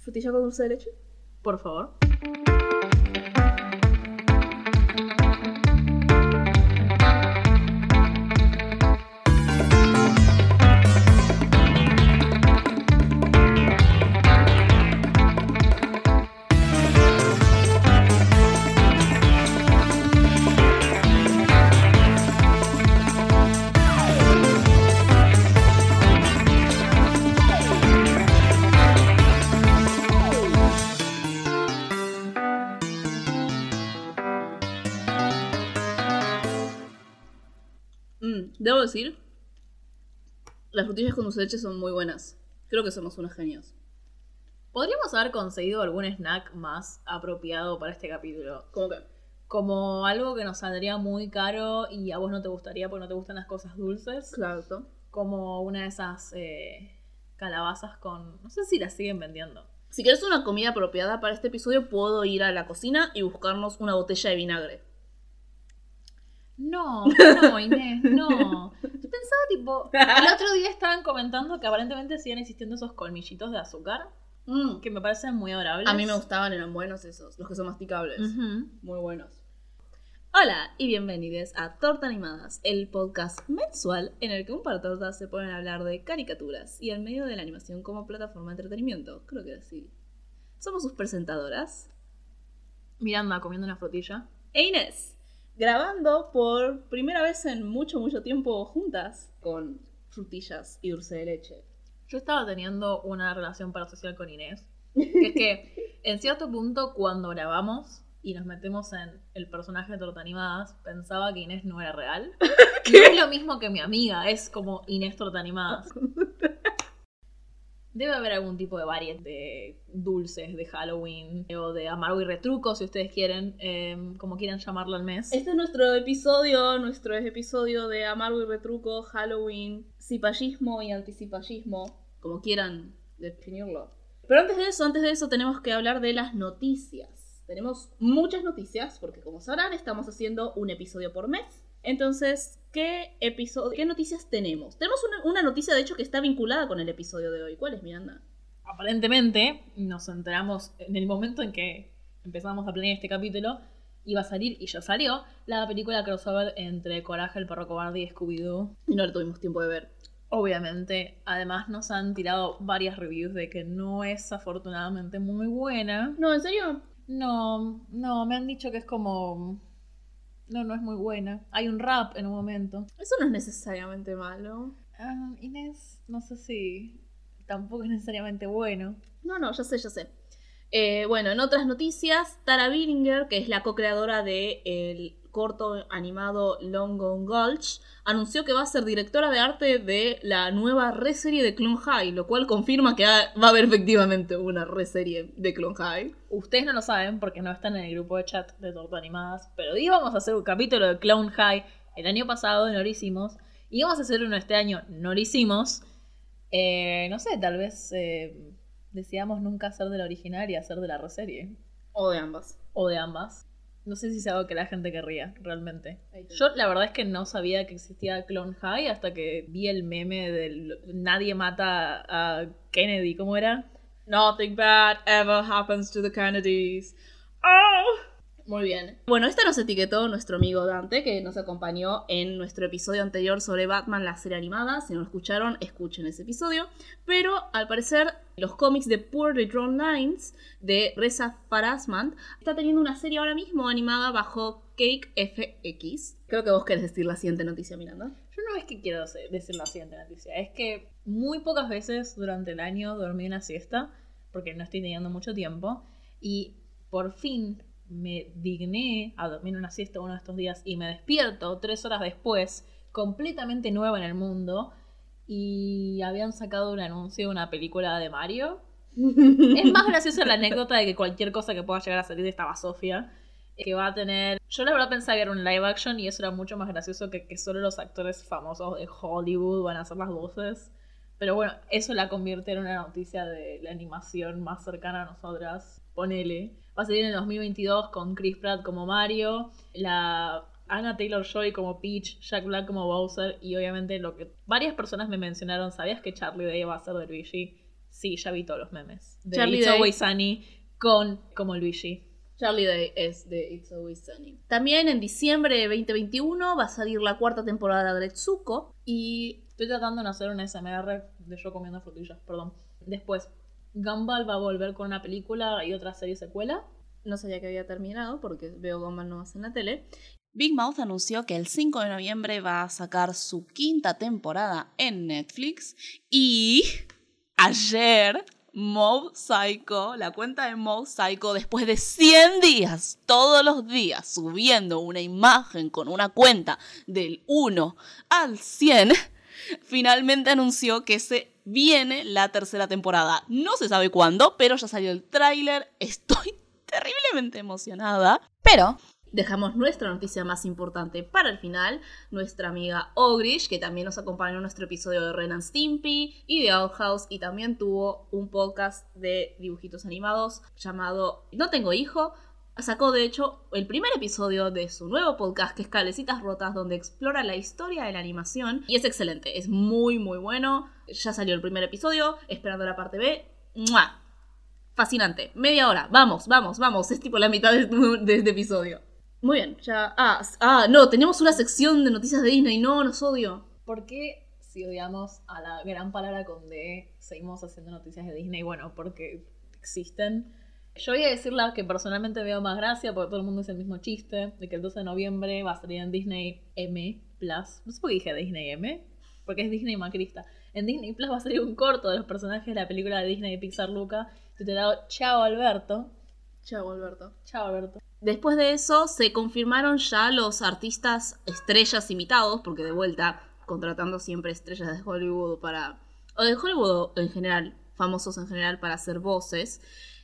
Frutilla con dulce de leche. Por favor. Decir, las frutillas con dulce de leche son muy buenas. Creo que somos unos genios. Podríamos haber conseguido algún snack más apropiado para este capítulo. ¿Cómo que? Como algo que nos saldría muy caro y a vos no te gustaría porque no te gustan las cosas dulces. Claro. Como una de esas eh, calabazas con... No sé si las siguen vendiendo. Si quieres una comida apropiada para este episodio, puedo ir a la cocina y buscarnos una botella de vinagre. No, no, Inés, no. Yo pensaba, tipo, el otro día estaban comentando que aparentemente siguen existiendo esos colmillitos de azúcar, Mm, que me parecen muy adorables. A mí me gustaban, eran buenos esos, los que son masticables. Muy buenos. Hola y bienvenidos a Torta Animadas, el podcast mensual en el que un par de tortas se ponen a hablar de caricaturas y el medio de la animación como plataforma de entretenimiento. Creo que así. Somos sus presentadoras, Miranda comiendo una frutilla. e Inés, grabando por primera vez en mucho, mucho tiempo juntas con frutillas y dulce de leche. Yo estaba teniendo una relación parasocial con Inés. Que es que, en cierto punto, cuando grabamos y nos metemos en el personaje de Torta Animadas, pensaba que Inés no era real. No es lo mismo que mi amiga, es como Inés Torta Animadas. Debe haber algún tipo de variedad de dulces de Halloween o de amargo y retruco, si ustedes quieren, eh, como quieran llamarlo al mes. Este es nuestro episodio, nuestro episodio de Amargo y Retruco, Halloween, cipallismo y anticipallismo, como quieran definirlo. Pero antes de eso, antes de eso tenemos que hablar de las noticias. Tenemos muchas noticias, porque como sabrán, estamos haciendo un episodio por mes. Entonces, ¿qué episodio, qué noticias tenemos? Tenemos una, una noticia, de hecho, que está vinculada con el episodio de hoy. ¿Cuál es, Miranda? aparentemente nos enteramos en el momento en que empezamos a planear este capítulo, iba a salir y ya salió la película crossover entre Coraje, el perro cobarde y Scooby-Doo. Y no le tuvimos tiempo de ver. Obviamente, además nos han tirado varias reviews de que no es afortunadamente muy buena. No, ¿en serio? No, no, me han dicho que es como... No, no es muy buena. Hay un rap en un momento. Eso no es necesariamente malo. Ah, Inés, no sé si tampoco es necesariamente bueno. No, no, ya sé, ya sé. Eh, bueno, en otras noticias, Tara Billinger, que es la co-creadora del corto animado Long Gone Gulch, anunció que va a ser directora de arte de la nueva reserie de Clone High, lo cual confirma que va a haber efectivamente una reserie de Clone High. Ustedes no lo saben porque no están en el grupo de chat de Torta Animadas, pero íbamos a hacer un capítulo de Clown High el año pasado, no lo hicimos. Íbamos a hacer uno este año, no lo hicimos. Eh, no sé, tal vez eh, decidamos nunca hacer de la original y hacer de la reserie. O de ambas. O de ambas. No sé si es algo que la gente querría, realmente. Yo la verdad es que no sabía que existía Clone High hasta que vi el meme del Nadie mata a Kennedy, ¿cómo era? Nothing bad ever happens to the Kennedys. Oh. Muy bien. Bueno, esta nos etiquetó nuestro amigo Dante, que nos acompañó en nuestro episodio anterior sobre Batman, la serie animada. Si no lo escucharon, escuchen ese episodio. Pero al parecer, los cómics de Poorly Drawn Lines de Reza Farasman está teniendo una serie ahora mismo animada bajo Cake FX. Creo que vos querés decir la siguiente noticia, Miranda. Yo no es que quiero decir la siguiente noticia, es que muy pocas veces durante el año dormí una siesta, porque no estoy teniendo mucho tiempo, y por fin me digné a dormir una siesta uno de estos días y me despierto tres horas después, completamente nueva en el mundo, y habían sacado un anuncio de una película de Mario. Es más graciosa la anécdota de que cualquier cosa que pueda llegar a salir de esta basofia que va a tener. Yo la verdad pensaba que era un live action y eso era mucho más gracioso que que solo los actores famosos de Hollywood van a hacer las voces. Pero bueno, eso la convierte en una noticia de la animación más cercana a nosotras. Ponele. Va a salir en el 2022 con Chris Pratt como Mario, la Anna Taylor Joy como Peach, Jack Black como Bowser y obviamente lo que varias personas me mencionaron, ¿sabías que Charlie Day va a ser de Luigi? Sí, ya vi todos los memes. De Charlie It's Day. Always Sunny con como Luigi. Charlie Day es de It's Always Sunny. También en diciembre de 2021 va a salir la cuarta temporada de Retsuko y Estoy tratando de hacer un SMR de yo comiendo frutillas, perdón. Después, Gumball va a volver con una película y otra serie secuela. no sabía que había terminado porque veo Gumball no más en la tele. Big Mouth anunció que el 5 de noviembre va a sacar su quinta temporada en Netflix y ayer Mob Psycho, la cuenta de Mob Psycho, después de 100 días, todos los días, subiendo una imagen con una cuenta del 1 al 100, finalmente anunció que se viene la tercera temporada. No se sabe cuándo, pero ya salió el tráiler. Estoy terriblemente emocionada. Pero dejamos nuestra noticia más importante para el final. Nuestra amiga Ogrish, que también nos acompañó en nuestro episodio de Ren and Stimpy y de Outhouse, y también tuvo un podcast de dibujitos animados llamado No tengo hijo. Sacó de hecho el primer episodio de su nuevo podcast que es Calecitas Rotas, donde explora la historia de la animación. Y es excelente, es muy muy bueno. Ya salió el primer episodio, esperando la parte B. ¡Mua! Fascinante. Media hora. Vamos, vamos, vamos. Es tipo la mitad de, de este episodio. Muy bien, ya. Ah, ah, no, tenemos una sección de noticias de Disney. No, nos odio. ¿Por qué si odiamos a la gran palabra con D seguimos haciendo noticias de Disney? Bueno, porque existen. Yo voy a decir la que personalmente veo más gracia porque todo el mundo es el mismo chiste de que el 12 de noviembre va a salir en Disney M Plus. No sé por qué dije Disney M, porque es Disney macrista. En Disney Plus va a salir un corto de los personajes de la película de Disney de Pixar Luca titulado Chao Alberto. Chao, Alberto. Chao Alberto. Después de eso, se confirmaron ya los artistas estrellas invitados, porque de vuelta, contratando siempre estrellas de Hollywood para. o de Hollywood en general, famosos en general, para hacer voces.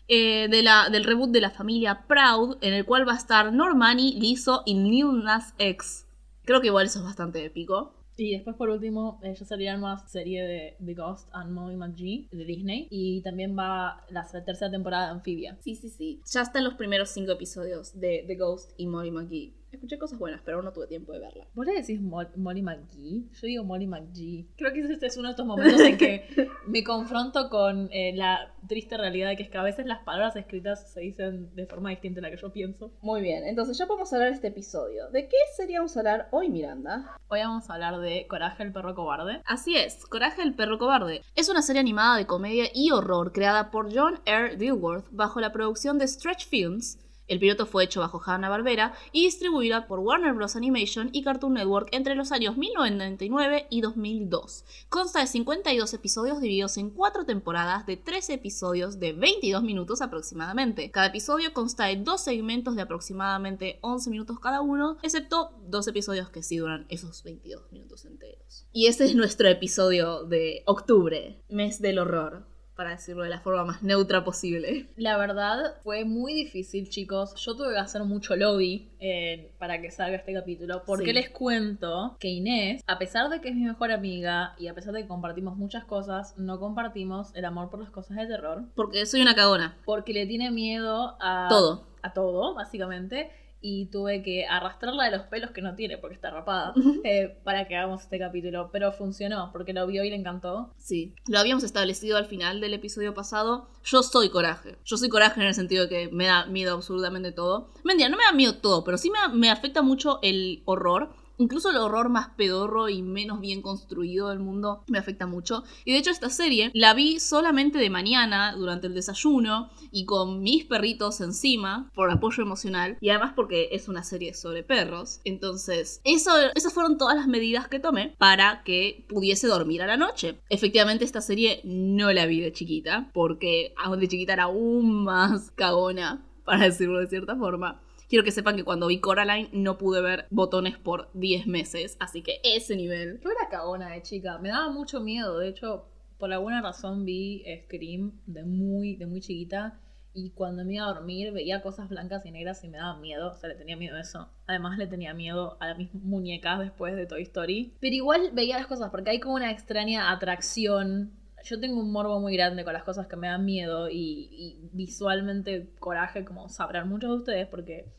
Eh, de la, del reboot de la familia Proud, en el cual va a estar Normani, Lizzo y Lil Nas X. Creo que igual eso es bastante épico. Y después, por último, eh, ya salirá más serie de The Ghost and Molly McGee de Disney. Y también va la tercera temporada de Amphibia. Sí, sí, sí. Ya están los primeros cinco episodios de The Ghost y Molly McGee. Escuché cosas buenas, pero aún no tuve tiempo de verla. ¿Vos le decís Mo- Molly McGee? Yo digo Molly McGee. Creo que este es uno de estos momentos en que me confronto con eh, la triste realidad de que es que a veces las palabras escritas se dicen de forma distinta a la que yo pienso. Muy bien, entonces ya podemos hablar de este episodio. ¿De qué seríamos hablar hoy, Miranda? Hoy vamos a hablar de Coraje el perro cobarde. Así es, Coraje el perro cobarde. Es una serie animada de comedia y horror creada por John R. Dilworth bajo la producción de Stretch Films. El piloto fue hecho bajo Hanna-Barbera y distribuida por Warner Bros. Animation y Cartoon Network entre los años 1999 y 2002. Consta de 52 episodios divididos en 4 temporadas de 13 episodios de 22 minutos aproximadamente. Cada episodio consta de dos segmentos de aproximadamente 11 minutos cada uno, excepto dos episodios que sí duran esos 22 minutos enteros. Y ese es nuestro episodio de octubre, mes del horror, para decirlo de la forma más neutra posible. La verdad fue muy difícil, chicos. Yo tuve que hacer mucho lobby eh, para que salga este capítulo. Porque Sí. les cuento que Inés, a pesar de que es mi mejor amiga y a pesar de que compartimos muchas cosas, no compartimos el amor por las cosas de terror. Porque soy una cagona. Porque le tiene miedo a Todo. a todo, básicamente. Y tuve que arrastrarla de los pelos que no tiene porque está rapada eh, para que hagamos este capítulo. Pero funcionó porque lo vio y le encantó. Sí, lo habíamos establecido al final del episodio pasado. Yo soy coraje. Yo soy coraje en el sentido de que me da miedo absolutamente todo. Mentira, no me da miedo todo, pero sí me, me afecta mucho el horror. Incluso el horror más pedorro y menos bien construido del mundo me afecta mucho. Y de hecho esta serie la vi solamente de mañana, durante el desayuno, y con mis perritos encima, por apoyo emocional, y además porque es una serie sobre perros. Entonces, eso, esas fueron todas las medidas que tomé para que pudiese dormir a la noche. Efectivamente esta serie no la vi de chiquita, porque aún de chiquita era aún más cagona, para decirlo de cierta forma. Quiero que sepan que cuando vi Coraline no pude ver botones por 10 meses, así que ese nivel. Yo era cagona de chica, me daba mucho miedo. De hecho, por alguna razón vi Scream de muy, de muy chiquita. Y cuando me iba a dormir veía cosas blancas y negras y me daba miedo. O sea, le tenía miedo a eso. Además, le tenía miedo a mis muñecas después de Toy Story. Pero igual veía las cosas porque hay como una extraña atracción. Yo tengo un morbo muy grande con las cosas que me dan miedo y, y visualmente coraje, como sabrán muchos de ustedes, porque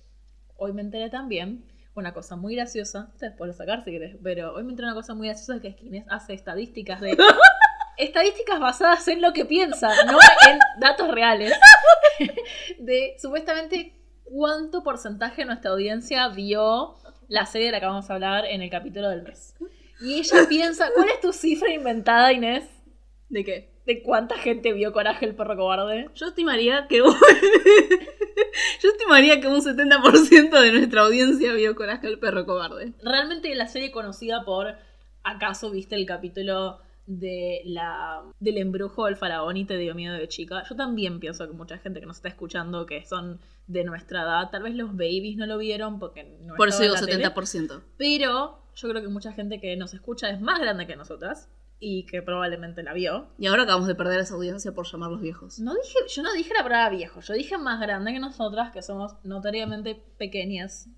hoy me enteré también una cosa muy graciosa. Ustedes pueden sacar si querés, pero hoy me enteré una cosa muy graciosa que es que Inés hace estadísticas de estadísticas basadas en lo que piensa, no en datos reales, de supuestamente cuánto porcentaje de nuestra audiencia vio la serie de la que vamos a hablar en el capítulo del mes. Y ella piensa, ¿cuál es tu cifra inventada, Inés? ¿De qué? ¿De cuánta gente vio Coraje el perro cobarde? Yo estimaría que un... Yo estimaría que un 70% de nuestra audiencia vio Coraje el perro cobarde. Realmente la serie conocida por ¿Acaso viste el capítulo de la del embrujo del faraón y te dio miedo de chica? Yo también pienso que mucha gente que nos está escuchando que son de nuestra edad, tal vez los babies no lo vieron porque no Por eso digo en la tele, 70%. pero yo creo que mucha gente que nos escucha es más grande que nosotras y que probablemente la vio. Y ahora acabamos de perder esa audiencia por llamarlos viejos. No dije, yo no dije la palabra viejo, yo dije más grande que nosotras, que somos notoriamente pequeñas.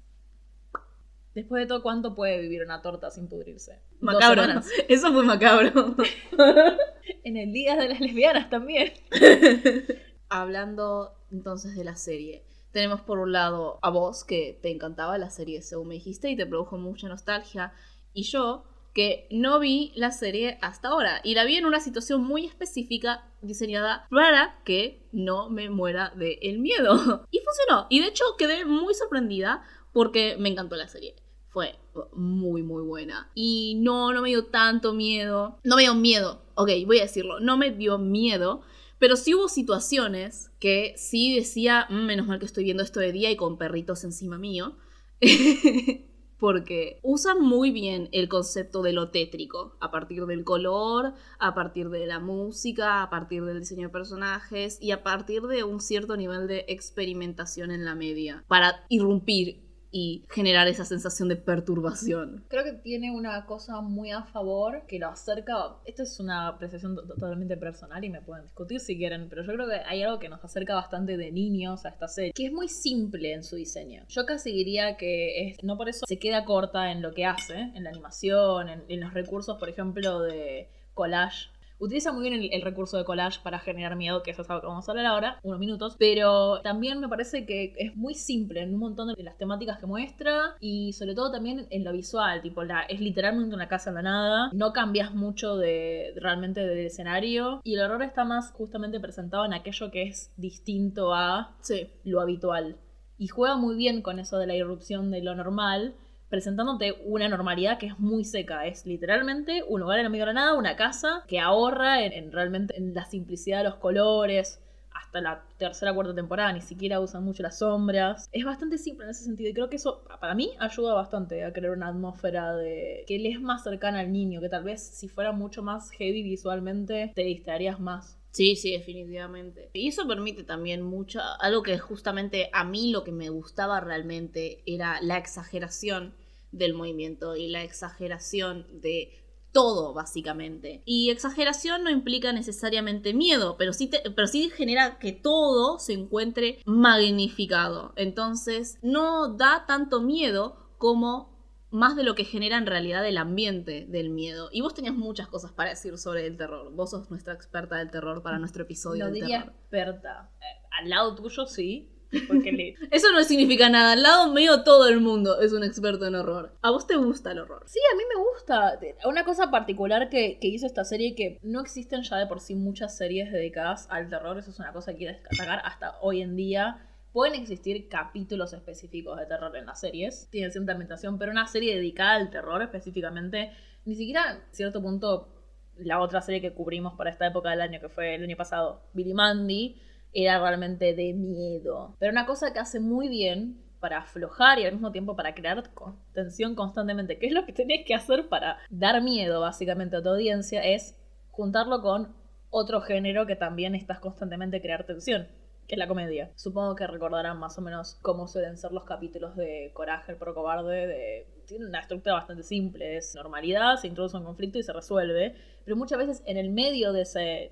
Después de todo, ¿cuánto puede vivir una torta sin pudrirse? Macabro. Eso fue macabro. En el Día de las Lesbianas también. Hablando entonces de la serie. Tenemos por un lado a vos, que te encantaba la serie según me dijiste y te produjo mucha nostalgia. Y yo, que no vi la serie hasta ahora. Y la vi en una situación muy específica diseñada para que no me muera de el miedo. Y funcionó. Y de hecho quedé muy sorprendida porque me encantó la serie. Fue muy, muy buena. Y no, no me dio tanto miedo. No me dio miedo. Ok, voy a decirlo. No me dio miedo. Pero sí hubo situaciones que sí decía, "Mm, menos mal que estoy viendo esto de día y con perritos encima mío. Porque usan muy bien el concepto de lo tétrico, a partir del color, a partir de la música, a partir del diseño de personajes y a partir de un cierto nivel de experimentación en la media, para irrumpir y generar esa sensación de perturbación. Creo que tiene una cosa muy a favor que lo acerca. Esto es una apreciación to- totalmente personal y me pueden discutir si quieren, pero yo creo que hay algo que nos acerca bastante de niños a esta serie, que es muy simple en su diseño. Yo casi diría que no por eso se queda corta en lo que hace, en la animación, en, en los recursos, por ejemplo, de collage. Utiliza muy bien el, el recurso de collage para generar miedo, que eso es algo que vamos a hablar ahora, unos minutos. Pero también me parece que es muy simple en un montón de las temáticas que muestra y sobre todo también en lo visual. Tipo, la, es literalmente una casa en la nada. No cambias mucho de realmente del escenario. Y el horror está más justamente presentado en aquello que es distinto a Sí. lo habitual. Y juega muy bien con eso de la irrupción de lo normal, presentándote una normalidad que es muy seca. Es literalmente un lugar en el medio de la nada, una casa que ahorra en, en realmente en la simplicidad de los colores. Hasta la tercera cuarta temporada ni siquiera usan mucho las sombras. Es bastante simple en ese sentido y creo que eso para mí ayuda bastante a crear una atmósfera de que le es más cercana al niño, que tal vez si fuera mucho más heavy visualmente te distraerías más. Sí, sí, definitivamente. Y eso permite también mucho, algo que justamente a mí lo que me gustaba realmente era la exageración del movimiento y la exageración de todo, básicamente. Y exageración no implica necesariamente miedo, pero sí, te- pero sí genera que todo se encuentre magnificado. Entonces, no da tanto miedo como más de lo que genera en realidad el ambiente del miedo. Y vos tenías muchas cosas para decir sobre el terror. Vos sos nuestra experta del terror para nuestro episodio No del diría terror. experta. Eh, al lado tuyo sí, porque le, Eso no significa nada. Al lado mío todo el mundo es un experto en horror. ¿A vos te gusta el horror? Sí, a mí me gusta. Una cosa particular que, que hizo esta serie que no existen ya de por sí muchas series dedicadas al terror. Eso es una cosa que quiero destacar hasta hoy en día. Pueden existir capítulos específicos de terror en las series. Tienen cierta ambientación, pero una serie dedicada al terror específicamente. Ni siquiera, a cierto punto, la otra serie que cubrimos para esta época del año, que fue el año pasado, Billy Mandy, era realmente de miedo. Pero una cosa que hace muy bien para aflojar y al mismo tiempo para crear tensión constantemente, que es lo que tenés que hacer para dar miedo básicamente a tu audiencia, es juntarlo con otro género que también estás constantemente crear tensión, que es la comedia. Supongo que recordarán más o menos cómo suelen ser los capítulos de Coraje, el pro cobarde, de... Tiene una estructura bastante simple, es normalidad, se introduce un conflicto y se resuelve, pero muchas veces en el medio de,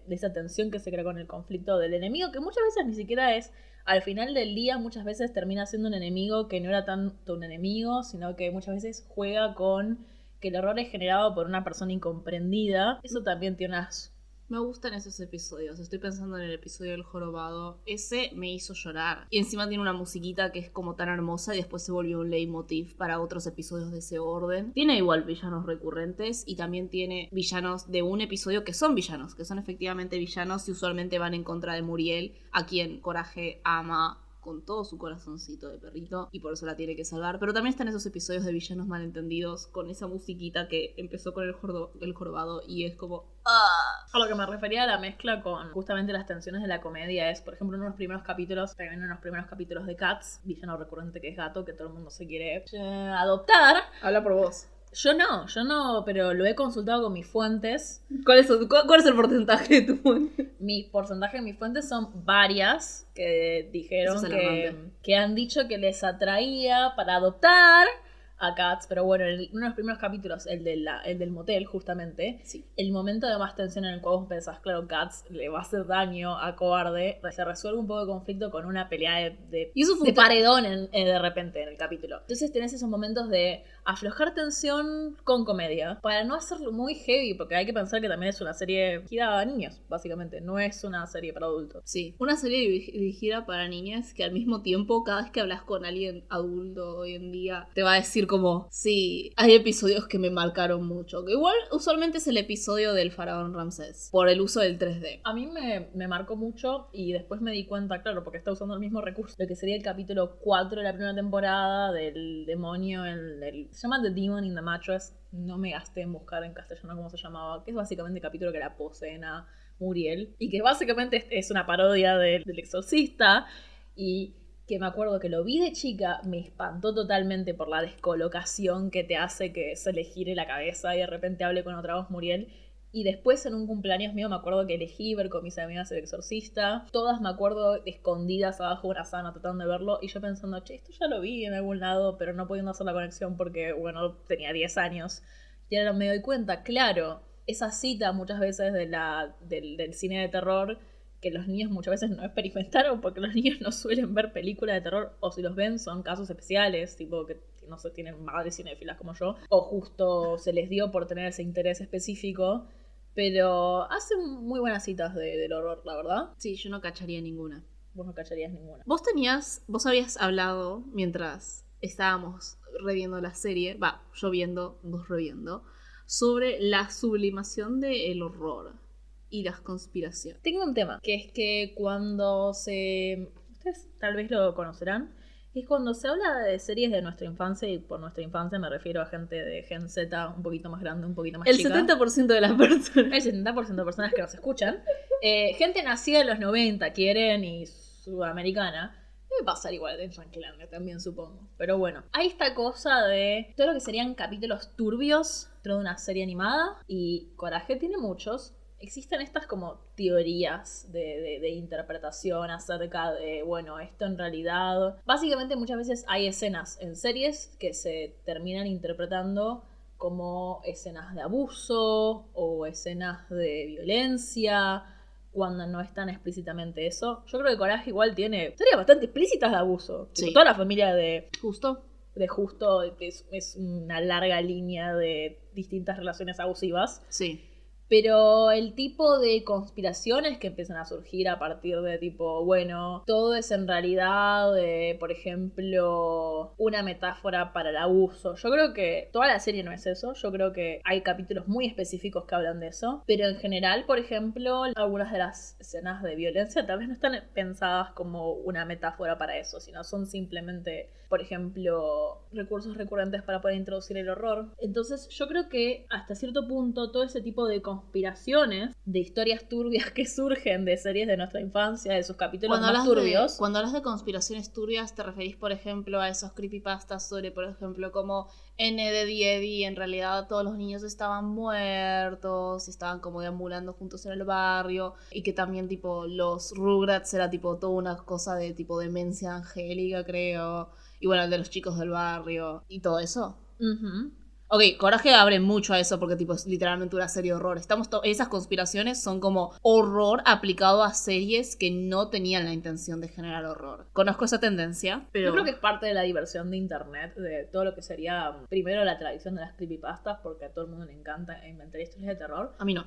de esa tensión que se crea con el conflicto del enemigo, que muchas veces ni siquiera es al final del día muchas veces termina siendo un enemigo que no era tanto un enemigo, sino que muchas veces juega con que el error es generado por una persona incomprendida. Eso también tiene unas Me gustan esos episodios. Estoy pensando en el episodio del jorobado. Ese me hizo llorar. Y encima tiene una musiquita que es como tan hermosa y después se volvió un leitmotiv para otros episodios de ese orden. Tiene igual villanos recurrentes y también tiene villanos de un episodio que son villanos, que son efectivamente villanos y usualmente van en contra de Muriel, a quien Coraje ama con todo su corazoncito de perrito y por eso la tiene que salvar. Pero también están esos episodios de villanos malentendidos con esa musiquita que empezó con el, jordo, el jorobado y es como... ¡Ah! A lo que me refería a la mezcla con justamente las tensiones de la comedia es, por ejemplo, en unos primeros capítulos, también en los primeros capítulos de Cats, villano recurrente que es gato, que todo el mundo se quiere eh, adoptar. Habla por vos. Yo no, yo no, pero lo he consultado con mis fuentes. ¿Cuál es, cu- cuál es el porcentaje de tu fuente? Mis porcentajes de mis fuentes son varias que dijeron es que, que han dicho que les atraía para adoptar a Cats, pero bueno, en uno de los primeros capítulos, el, de la- el del motel, justamente, Sí. el momento de más tensión en el cual vos pensás, claro, Cats le va a hacer daño a Cobarde, se resuelve un poco de conflicto con una pelea de, de, Y eso fue de un paredón en- eh, de repente en el capítulo. Entonces tenés esos momentos de aflojar tensión con comedia, para no hacerlo muy heavy, porque hay que pensar que también es una serie dirigida a niños, básicamente, no es una serie para adultos. Sí, una serie diri- dirigida para niñas que al mismo tiempo, cada vez que hablas con alguien adulto hoy en día, te va a decir como, sí, hay episodios que me marcaron mucho. Que igual, usualmente es el episodio del faraón Ramsés, por el uso del 3D. A mí me, me marcó mucho y después me di cuenta, claro, porque está usando el mismo recurso, lo que sería el capítulo 4 de la primera temporada del demonio, el, el- se llama The Demon in the Mattress, no me gasté en buscar en castellano cómo se llamaba, que es básicamente el capítulo que la poseen Muriel y que básicamente es, es una parodia del- del exorcista y que me acuerdo que lo vi de chica, me espantó totalmente por la descolocación que te hace que se le gire la cabeza y de repente hable con otra voz Muriel. Y después en un cumpleaños mío me acuerdo que elegí ver con mis amigas el exorcista. Todas me acuerdo escondidas abajo de una sábana tratando de verlo. Y yo pensando, che, esto ya lo vi en algún lado, pero no pudiendo hacer la conexión porque, bueno, tenía 10 años. Y ahora me doy cuenta, claro, esa cita muchas veces de la, del cine de terror que los niños muchas veces no experimentaron porque los niños no suelen ver películas de terror o si los ven son casos especiales, tipo que no sé, tienen madres cinéfilas como yo, o justo se les dio por tener ese interés específico, pero hacen muy buenas citas de- del horror, la verdad. Sí, yo no cacharía ninguna. Vos no cacharías ninguna. Vos tenías, vos habías hablado mientras estábamos reviendo la serie, va, yo viendo, vos reviendo, sobre la sublimación del horror y las conspiraciones. Tengo un tema, que es que cuando se... Ustedes tal vez lo conocerán. Es cuando se habla de series de nuestra infancia, y por nuestra infancia me refiero a gente de Gen Z un poquito más grande, un poquito más El chica. 70% de las personas. El 70% de personas que nos escuchan. Eh, gente nacida en los 90, quieren, y sudamericana. Debe pasar igual en Tranquilandia también, supongo. Pero bueno, hay esta cosa de todo lo que serían capítulos turbios dentro de una serie animada. Y Coraje tiene muchos. Existen estas como teorías de, de- de interpretación acerca de, bueno, esto en realidad... Básicamente muchas veces hay escenas en series que se terminan interpretando como escenas de abuso o escenas de violencia, cuando no es tan explícitamente eso. Yo creo que Coraje igual tiene historias bastante explícitas de abuso. Sí. Toda la familia de, Justo. de Justo es, es una larga línea de distintas relaciones abusivas. Sí. Pero el tipo de conspiraciones que empiezan a surgir a partir de tipo, bueno, todo es en realidad, eh, por ejemplo, una metáfora para el abuso. Yo creo que toda la serie no es eso. Yo creo que hay capítulos muy específicos que hablan de eso. Pero en general, por ejemplo, algunas de las escenas de violencia tal vez no están pensadas como una metáfora para eso, sino son simplemente, por ejemplo, recursos recurrentes para poder introducir el horror. Entonces yo creo que hasta cierto punto todo ese tipo de conspiraciones, de historias turbias que surgen de series de nuestra infancia, de sus capítulos más hablas turbios, De, cuando hablas de conspiraciones turbias, te referís, por ejemplo, a esos creepypastas sobre, por ejemplo, como N de Eddie, en realidad todos los niños estaban muertos, y estaban como deambulando juntos en el barrio, y que también, tipo, los Rugrats era, tipo, toda una cosa de, tipo, demencia angélica, creo, y bueno, el de los chicos del barrio, y todo eso. Ujú. Ok, Coraje abre mucho a eso porque tipo es literalmente una serie de horror. Estamos esas conspiraciones son como horror aplicado a series que no tenían la intención de generar horror. Conozco esa tendencia, pero Yo creo que es parte de la diversión de internet, de todo lo que sería primero la tradición de las creepypastas, porque a todo el mundo le encanta inventar historias de terror. a mí no.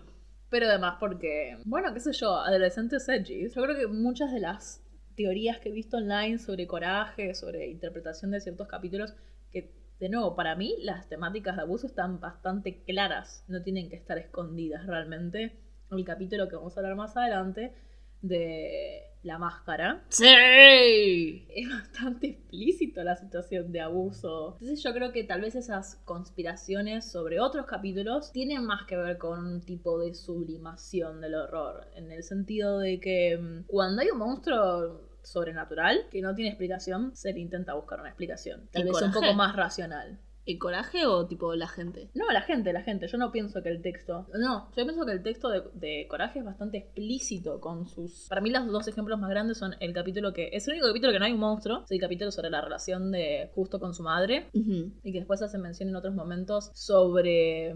Pero además porque, bueno, qué sé yo, adolescentes edgy. Yo creo que muchas de las teorías que he visto online sobre coraje, sobre interpretación de ciertos capítulos, que de nuevo, para mí las temáticas de abuso están bastante claras, no tienen que estar escondidas realmente. El capítulo que vamos a hablar más adelante de la máscara. Sí. Es bastante explícito la situación de abuso. Entonces yo creo que tal vez esas conspiraciones sobre otros capítulos tienen más que ver con un tipo de sublimación del horror. En el sentido de que mm, cuando hay un monstruo sobrenatural que no tiene explicación, se le intenta buscar una explicación. Tal ¿Y vez un poco más racional. ¿El coraje o tipo la gente? No, la gente, la gente. Yo no pienso que el texto. No, yo pienso que el texto de, de Coraje es bastante explícito con sus. Para mí, los dos ejemplos más grandes son el capítulo que. Es el único capítulo que no hay un monstruo. Es el capítulo sobre la relación de Justo con su madre. Y que después hace mención en otros momentos sobre.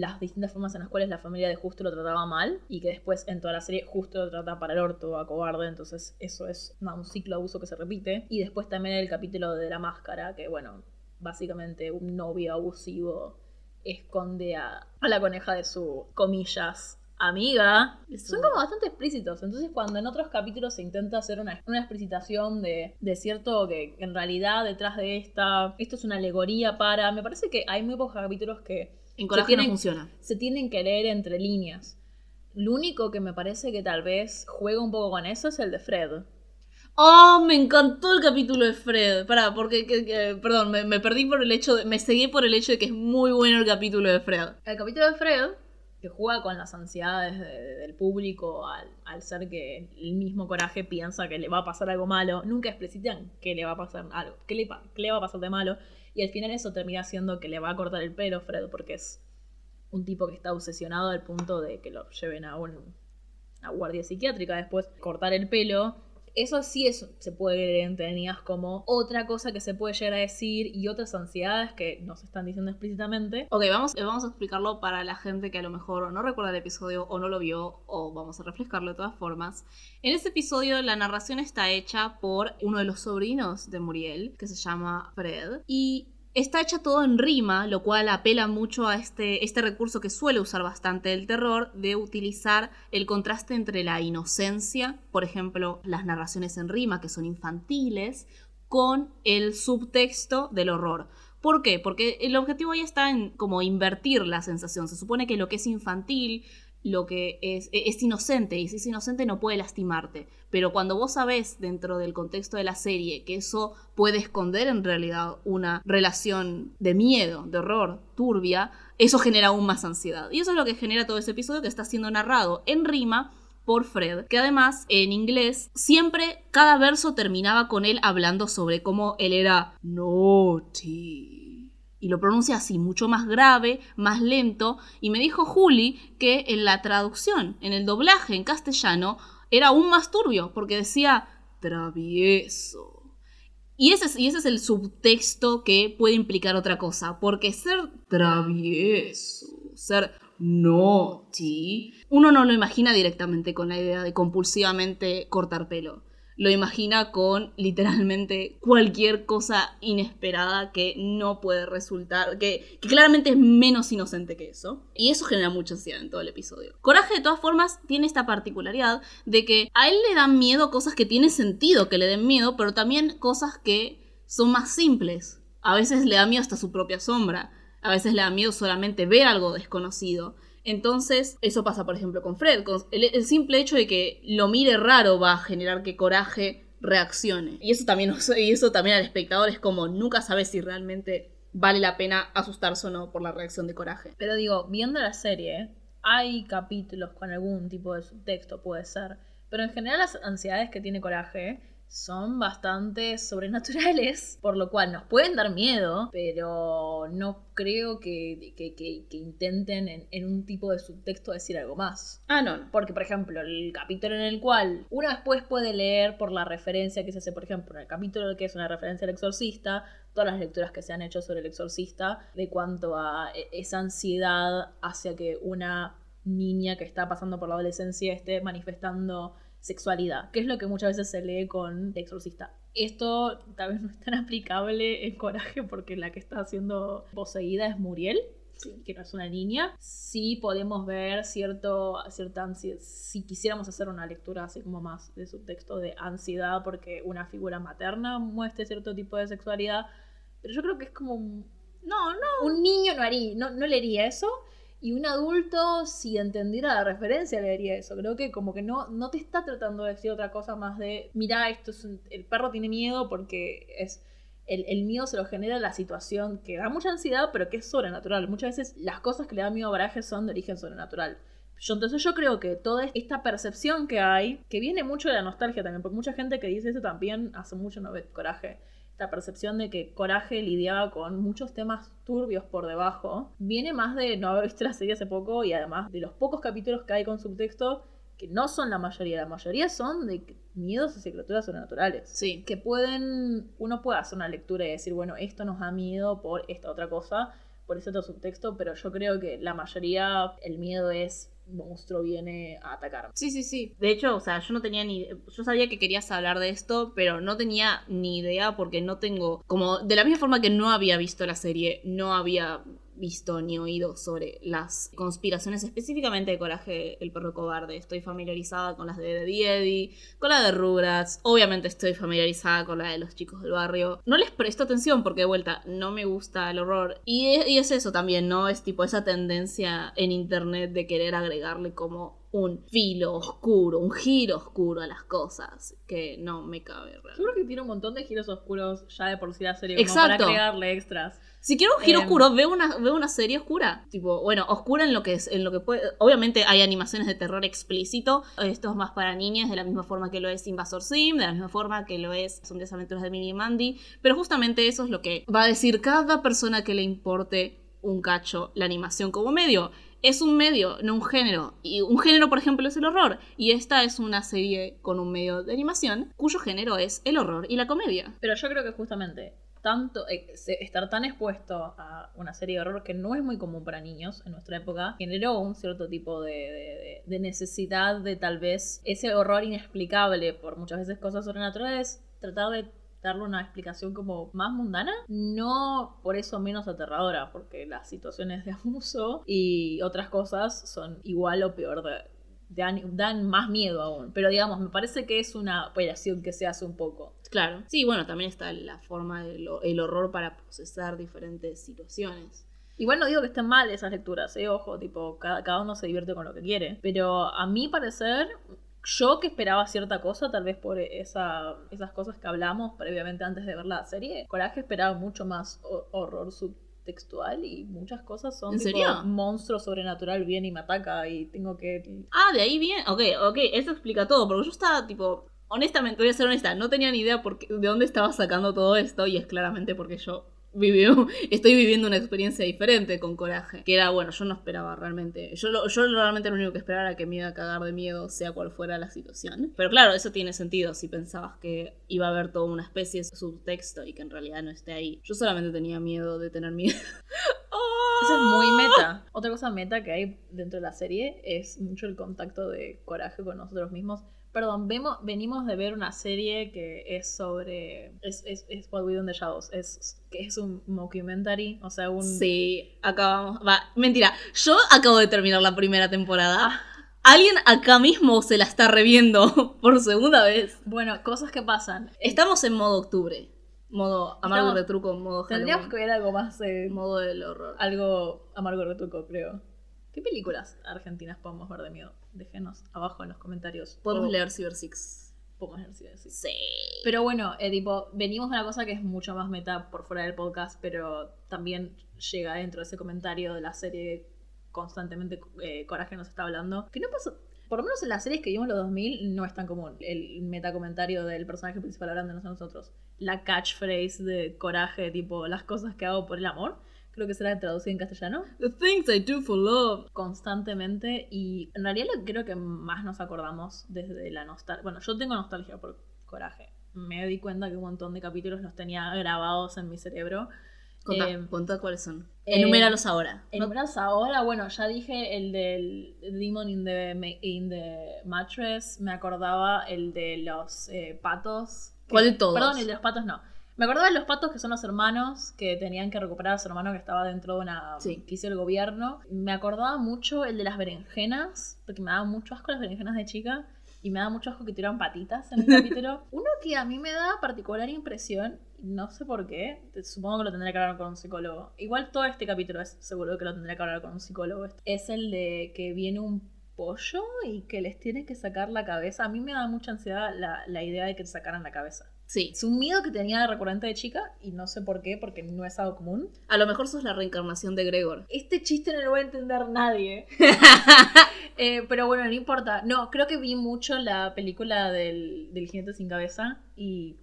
Las distintas formas en las cuales la familia de Justo lo trataba mal y que después en toda la serie Justo lo trata para el orto, a cobarde, entonces eso es nada, un ciclo de abuso que se repite. Y después también el capítulo de la máscara, que bueno, básicamente un novio abusivo esconde a, a la coneja de su, comillas, amiga. Son como bastante explícitos. Entonces, cuando en otros capítulos se intenta hacer una, una explicitación de, de cierto que en realidad detrás de esta, esto es una alegoría para. Me parece que hay muy pocos capítulos que En coraje tienen- no funciona. se tienen que leer entre líneas. Lo único que me parece que tal vez juega un poco con eso es el de Fred. Oh, me encantó el capítulo de Fred. Pará, porque, que- que- perdón, me, me perdí por el hecho de, me seguí por el hecho de que es muy bueno el capítulo de Fred. El capítulo de Fred, que juega con las ansiedades de- de- del público al, al ser que el mismo coraje piensa que le va a pasar algo malo, nunca explicitan que le va a pasar algo, qué le, qué le va a pasar de malo, y al final eso termina siendo que le va a cortar el pelo Fred, porque es un tipo que está obsesionado al punto de que lo lleven a un- una guardia psiquiátrica después, cortar el pelo. Eso sí es, se puede leer entre líneas como otra cosa que se puede llegar a decir y otras ansiedades que nos están diciendo explícitamente. Ok, vamos, eh, vamos a explicarlo para la gente que a lo mejor no recuerda el episodio o no lo vio, o vamos a refrescarlo de todas formas. En este episodio la narración está hecha por uno de los sobrinos de Muriel, que se llama Fred, y está hecha todo en rima, lo cual apela mucho a este, este recurso que suele usar bastante el terror, de utilizar el contraste entre la inocencia, por ejemplo, las narraciones en rima, que son infantiles, con el subtexto del horror. ¿Por qué? Porque el objetivo ahí está en como invertir la sensación. Se supone que lo que es infantil, lo que es, e, es inocente, y si es inocente no puede lastimarte. Pero cuando vos sabés dentro del contexto de la serie que eso puede esconder en realidad una relación de miedo, de horror, turbia, eso genera aún más ansiedad. Y eso es lo que genera todo ese episodio que está siendo narrado en rima por Fred, que además en inglés siempre cada verso terminaba con él hablando sobre cómo él era naughty. Y lo pronuncia así, mucho más grave, más lento. Y me dijo Juli que en la traducción, en el doblaje en castellano, era aún más turbio, porque decía travieso. Y ese, es, y ese es el subtexto que puede implicar otra cosa, porque ser travieso, ser naughty, uno no lo imagina directamente con la idea de compulsivamente cortar pelo. Lo imagina con literalmente cualquier cosa inesperada que no puede resultar, que, claramente es menos inocente que eso. Y eso genera mucha ansiedad en todo el episodio. Coraje de todas formas tiene esta particularidad de que a él le dan miedo cosas que tiene sentido que le den miedo, pero también cosas que son más simples. A veces le da miedo hasta su propia sombra. A veces le da miedo solamente ver algo desconocido. Entonces, eso pasa, por ejemplo, con Fred. Con el, simple hecho de que lo mire raro va a generar que Coraje reaccione. Y eso también, y eso también al espectador es como nunca sabes si realmente vale la pena asustarse o no por la reacción de Coraje. Pero digo, viendo la serie, hay capítulos con algún tipo de subtexto, puede ser. Pero en general las ansiedades que tiene Coraje son bastante sobrenaturales, por lo cual nos pueden dar miedo, pero no creo que, que- que- que intenten en, en un tipo de subtexto decir algo más. Ah, no, no. Porque, por ejemplo, el capítulo en el cual uno después puede leer por la referencia que se hace, por ejemplo, en el capítulo que es una referencia al exorcista, todas las lecturas que se han hecho sobre el exorcista, de cuanto a e- esa ansiedad hacia que una niña que está pasando por la adolescencia esté manifestando sexualidad, que es lo que muchas veces se lee con el exorcista. Esto tal vez no es tan aplicable en Coraje porque la que está siendo poseída es Muriel. que no es una niña, sí podemos ver cierto, cierta ansiedad, si quisiéramos hacer una lectura así como más de subtexto de ansiedad porque una figura materna muestre cierto tipo de sexualidad, pero yo creo que es como... un- No, no. Un niño no haría, no, no leería eso. Y un adulto, si entendiera la referencia, leería eso. Creo que como que no, no te está tratando de decir otra cosa más de, mira, esto es un- el perro tiene miedo porque es el, el miedo se lo genera la situación que da mucha ansiedad, pero que es sobrenatural. Muchas veces las cosas que le dan miedo a Baraje son de origen sobrenatural. Yo, entonces yo creo que toda esta percepción que hay, que viene mucho de la nostalgia también, porque mucha gente que dice eso también hace mucho no ve coraje. Esta percepción de que Coraje lidiaba con muchos temas turbios por debajo, viene más de no haber visto la serie hace poco y además de los pocos capítulos que hay con subtexto, que no son la mayoría, la mayoría son de miedos y criaturas sobrenaturales. Sí. que pueden, uno puede hacer una lectura y decir, bueno, esto nos da miedo por esta otra cosa, por ese otro subtexto, pero yo creo que la mayoría, el miedo es, monstruo viene a atacar. Sí, sí, sí. De hecho, o sea, yo no tenía ni. Yo sabía que querías hablar de esto, pero no tenía ni idea porque no tengo. Como de la misma forma que no había visto la serie, no había visto ni oído sobre las conspiraciones específicamente de Coraje el perro cobarde. Estoy familiarizada con las de Eddie con la de Rugrats, obviamente estoy familiarizada con la de los chicos del barrio. No les presto atención porque de vuelta no me gusta el horror. Y y es eso también, ¿no? Es tipo esa tendencia en internet de querer agregarle como un filo oscuro, un giro oscuro a las cosas que no me cabe Yo realmente. creo que tiene un montón de giros oscuros ya de por sí la serie, como Exacto. para agregarle extras. Si quiero un giro Em. oscuro, veo una, veo una serie oscura. Tipo, bueno, oscura en lo que es, en lo que puede. Obviamente hay animaciones de terror explícito. Esto es más para niñas, de la misma forma que lo es Invasor Sim, de la misma forma que lo es Son 10 aventuras de Minnie y Mandy. Pero justamente eso es lo que va a decir cada persona que le importe un cacho la animación como medio. Es un medio, no un género. Y un género, por ejemplo, es el horror. Y esta es una serie con un medio de animación cuyo género es el horror y la comedia. Pero yo creo que justamente tanto eh, estar tan expuesto a una serie de horror que no es muy común para niños en nuestra época generó un cierto tipo de- de necesidad de tal vez ese horror inexplicable por muchas veces cosas sobrenaturales tratar de darle una explicación como más mundana no por eso menos aterradora porque las situaciones de abuso y otras cosas son igual o peor de dan, dan más miedo aún pero digamos me parece que es una operación que se hace un poco Claro. Sí, bueno, también está la forma del el horror para procesar diferentes situaciones. Igual no digo que estén mal esas lecturas, eh, ojo, tipo, cada, cada uno se divierte con lo que quiere. Pero a mi parecer, yo que esperaba cierta cosa, tal vez por esa, esas cosas que hablamos previamente antes de ver la serie, Coraje esperaba mucho más ho- horror subtextual y muchas cosas son ¿En tipo, serio? monstruo sobrenatural viene y me ataca y tengo que... Ah, de ahí viene. Ok, ok, eso explica todo. Porque yo estaba tipo. Honestamente, voy a ser honesta, no tenía ni idea por qué- de dónde estaba sacando todo esto. Y es claramente porque yo viví, estoy viviendo una experiencia diferente con coraje. Que era, bueno, yo no esperaba realmente. Yo, yo realmente lo único que esperaba era que me iba a cagar de miedo, sea cual fuera la situación. Pero claro, eso tiene sentido si pensabas que iba a haber toda una especie de subtexto y que en realidad no esté ahí. Yo solamente tenía miedo de tener miedo. Eso es muy meta. Otra cosa meta que hay dentro de la serie es mucho el contacto de coraje con nosotros mismos. Perdón, vemos, venimos de ver una serie que es sobre. Es, es, es What We Do in the Shadows. Es, que es un mockumentary, o sea, un. Sí, acabamos. Va, mentira. Yo acabo de terminar la primera temporada. Alguien acá mismo se la está reviendo por segunda vez. Bueno, cosas que pasan. Estamos en modo octubre. Modo amargo Estamos- retruco, modo Tendríamos Halloween. que ver algo más. eh, Modo del horror. algo amargo retruco, creo. ¿Qué películas argentinas podemos ver de miedo? Déjenos abajo en los comentarios. Podemos O- leer Cyber Six. Podemos leer si decís. Sí. Pero bueno, eh, tipo, venimos de una cosa que es mucho más meta por fuera del podcast, pero también llega dentro de ese comentario de la serie constantemente eh, Coraje nos está hablando. Que no pasa, por lo menos en las series que vimos en los 2000 no es tan común el metacomentario del personaje principal hablándonos a nosotros. La catchphrase de Coraje, tipo, las cosas que hago por el amor, creo que será traducido en castellano The things I do for love. constantemente y en realidad lo que creo que más nos acordamos desde la nostalgia. Bueno, yo tengo nostalgia por Coraje. Me di cuenta que un montón de capítulos los tenía grabados en mi cerebro. Contá, Eh, contá cuáles son. eh, Enuméralos ahora. En Brass ahora, bueno, ya dije el del Demon in the, in the Mattress, me acordaba el de los eh, patos. ¿Cuál de todos? Perdón, el de los patos no. Me acordaba de los patos que son los hermanos que tenían que recuperar a su hermano que estaba dentro de una Sí. que hizo el gobierno. Me acordaba mucho el de las berenjenas, porque me daba mucho asco las berenjenas de chica. Y me daba mucho asco que tiraran patitas en el capítulo. Uno que a mí me da particular impresión, no sé por qué, supongo que lo tendré que hablar con un psicólogo. Igual todo este capítulo es seguro que lo tendré que hablar con un psicólogo. Es el de que viene un pollo y que les tiene que sacar la cabeza. A mí me da mucha ansiedad la, la idea de que te sacaran la cabeza. Sí. Es un miedo que tenía recurrente de chica y no sé por qué, porque no es algo común. A lo mejor sos la reencarnación de Gregor. Este chiste no lo va a entender nadie. Eh, pero bueno, no importa. No, creo que vi mucho la película del, del jinete sin cabeza y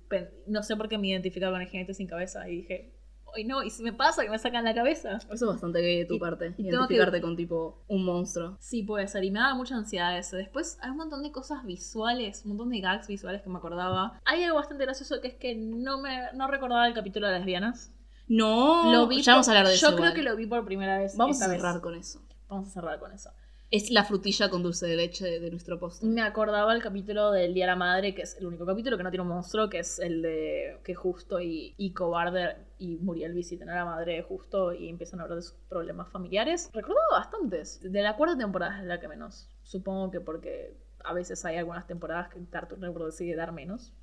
no sé por qué me identificaba con el jinete sin cabeza y dije, ay no, ¿y si me pasa que me sacan la cabeza? Eso es bastante gay de tu Y- parte. y que- Identificarte con tipo un monstruo. Sí, puede ser. Y me daba mucha ansiedad eso. Después hay un montón de cosas visuales, un montón de gags visuales que me acordaba. Hay algo bastante gracioso que es que no me no recordaba el capítulo de las lesbianas. No, lo vi ya vamos a hablar de Yo eso. creo igual. que lo vi por primera vez. Vamos a vez. cerrar con eso. Vamos a cerrar con eso. Es la frutilla con dulce de leche de, nuestro postre. Me acordaba el capítulo del Día de la Madre, que es el único capítulo que no tiene un monstruo, que es el de que Justo y, y Cobarde y Muriel visitan a la madre Justo y empiezan a hablar de sus problemas familiares. Recordaba bastantes. De la cuarta temporada es la que menos. Supongo que porque a veces hay algunas temporadas que Cartoon Network decide dar menos.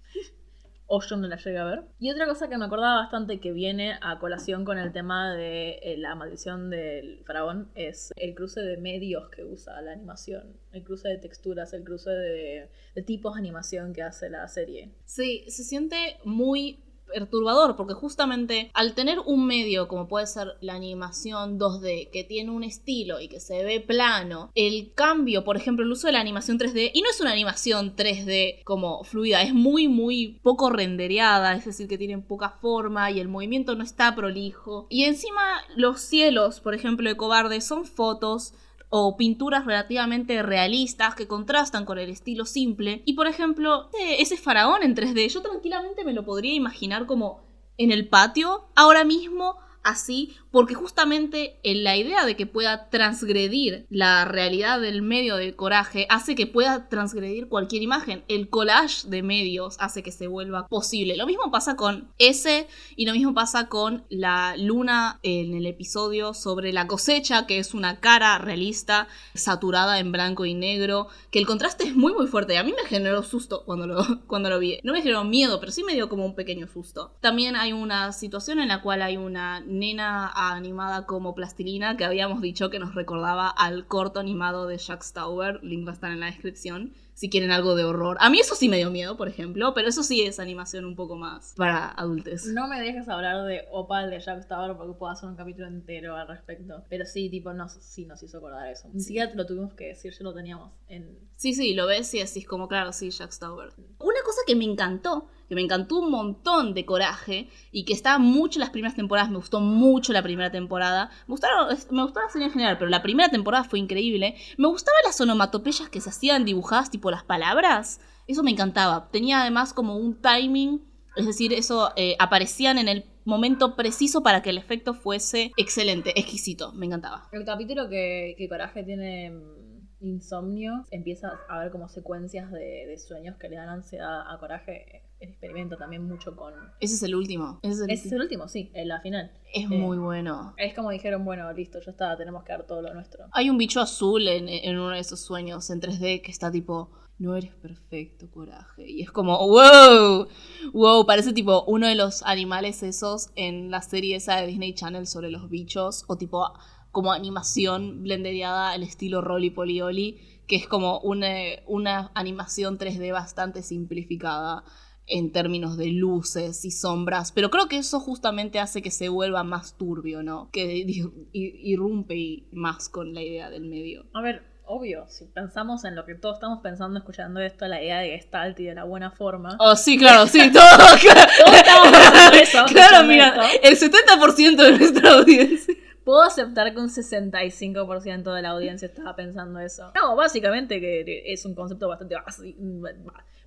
O yo no la llegué a ver. Y otra cosa que me acordaba bastante que viene a colación con el tema de eh, la maldición del faraón es el cruce de medios que usa la animación. El cruce de texturas, el cruce de, de tipos de animación que hace la serie. Sí, se siente muy perturbador porque justamente al tener un medio como puede ser la animación 2D que tiene un estilo y que se ve plano, el cambio, por ejemplo, el uso de la animación 3D y no es una animación 3D como fluida, es muy muy poco rendereada, es decir, que tiene poca forma y el movimiento no está prolijo. Y encima los cielos, por ejemplo, de Cobarde son fotos o pinturas relativamente realistas que contrastan con el estilo simple. Y por ejemplo, ese- faraón en 3D, yo tranquilamente me lo podría imaginar como en el patio, ahora mismo, así, porque justamente en la idea de que pueda transgredir la realidad del medio del coraje hace que pueda transgredir cualquier imagen. El collage de medios hace que se vuelva posible. Lo mismo pasa con ese y lo mismo pasa con la luna en el episodio sobre la cosecha, que es una cara realista, saturada en blanco y negro, que el contraste es muy muy fuerte. A mí me generó susto cuando lo, cuando lo vi. No me generó miedo, pero sí me dio como un pequeño susto. También hay una situación en la cual hay una nena animada como plastilina que habíamos dicho que nos recordaba al corto animado de Jack Stauber. Link va a estar en la descripción. Si quieren algo de horror. A mí eso sí me dio miedo, por ejemplo, pero eso sí es animación un poco más para adultos. No me dejes hablar de Opal de Jack Stauber porque puedo hacer un capítulo entero al respecto. Pero sí, tipo, nos, sí nos hizo acordar eso. Ni siquiera te lo tuvimos que decir, ya lo teníamos en... Sí, sí, lo ves y decís como, claro, sí, Jack Stauber. Una cosa que me encantó, que me encantó un montón de coraje y que estaba mucho en las primeras temporadas, me gustó mucho la primera temporada. Me gustaron, me gustó la serie en general, pero la primera temporada fue increíble. Me gustaban las onomatopeyas que se hacían dibujadas, tipo las palabras. Eso me encantaba. Tenía además como un timing, es decir, eso eh, aparecían en el momento preciso para que el efecto fuese excelente, exquisito. Me encantaba. El capítulo que, que Coraje tiene mm, insomnio, empieza a ver como secuencias de, de sueños que le dan ansiedad a Coraje. Experimenta también mucho con... Ese es el último. Ese es el, Ese es el último, sí, en la final. es eh, muy bueno. Es como dijeron, bueno, listo, ya está, tenemos que dar todo lo nuestro. Hay un bicho azul en, en uno de esos sueños en 3D que está tipo, no eres perfecto, coraje. Y es como, wow, wow, parece tipo uno de los animales esos en la serie esa de Disney Channel sobre los bichos, o tipo como animación blendereada al estilo Rolly Polioli, que es como una, una animación 3D bastante simplificada en términos de luces y sombras, pero creo que eso justamente hace que se vuelva más turbio, ¿no? Que irrumpe y- más con la idea del medio. A ver, obvio, si pensamos en lo que todos estamos pensando escuchando esto, la idea de Gestalt y de la buena forma. Oh, sí, claro, sí, todo. Todos estamos pensando eso, claro, mira, esto. el 70% de nuestra audiencia. Puedo aceptar que un 65% de la audiencia estaba pensando eso. No, básicamente que es un concepto bastante básico.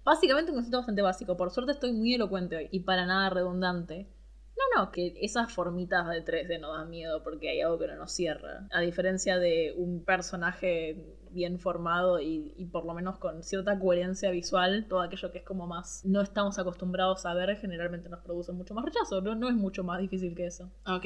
Básicamente un concepto bastante básico. Por suerte estoy muy elocuente hoy y para nada redundante. No, no, que esas formitas de 3D no dan miedo porque hay algo que no nos cierra. A diferencia de un personaje bien formado y, y por lo menos con cierta coherencia visual, todo aquello que es como más no estamos acostumbrados a ver, generalmente nos produce mucho más rechazo. No, no es mucho más difícil que eso. Ok.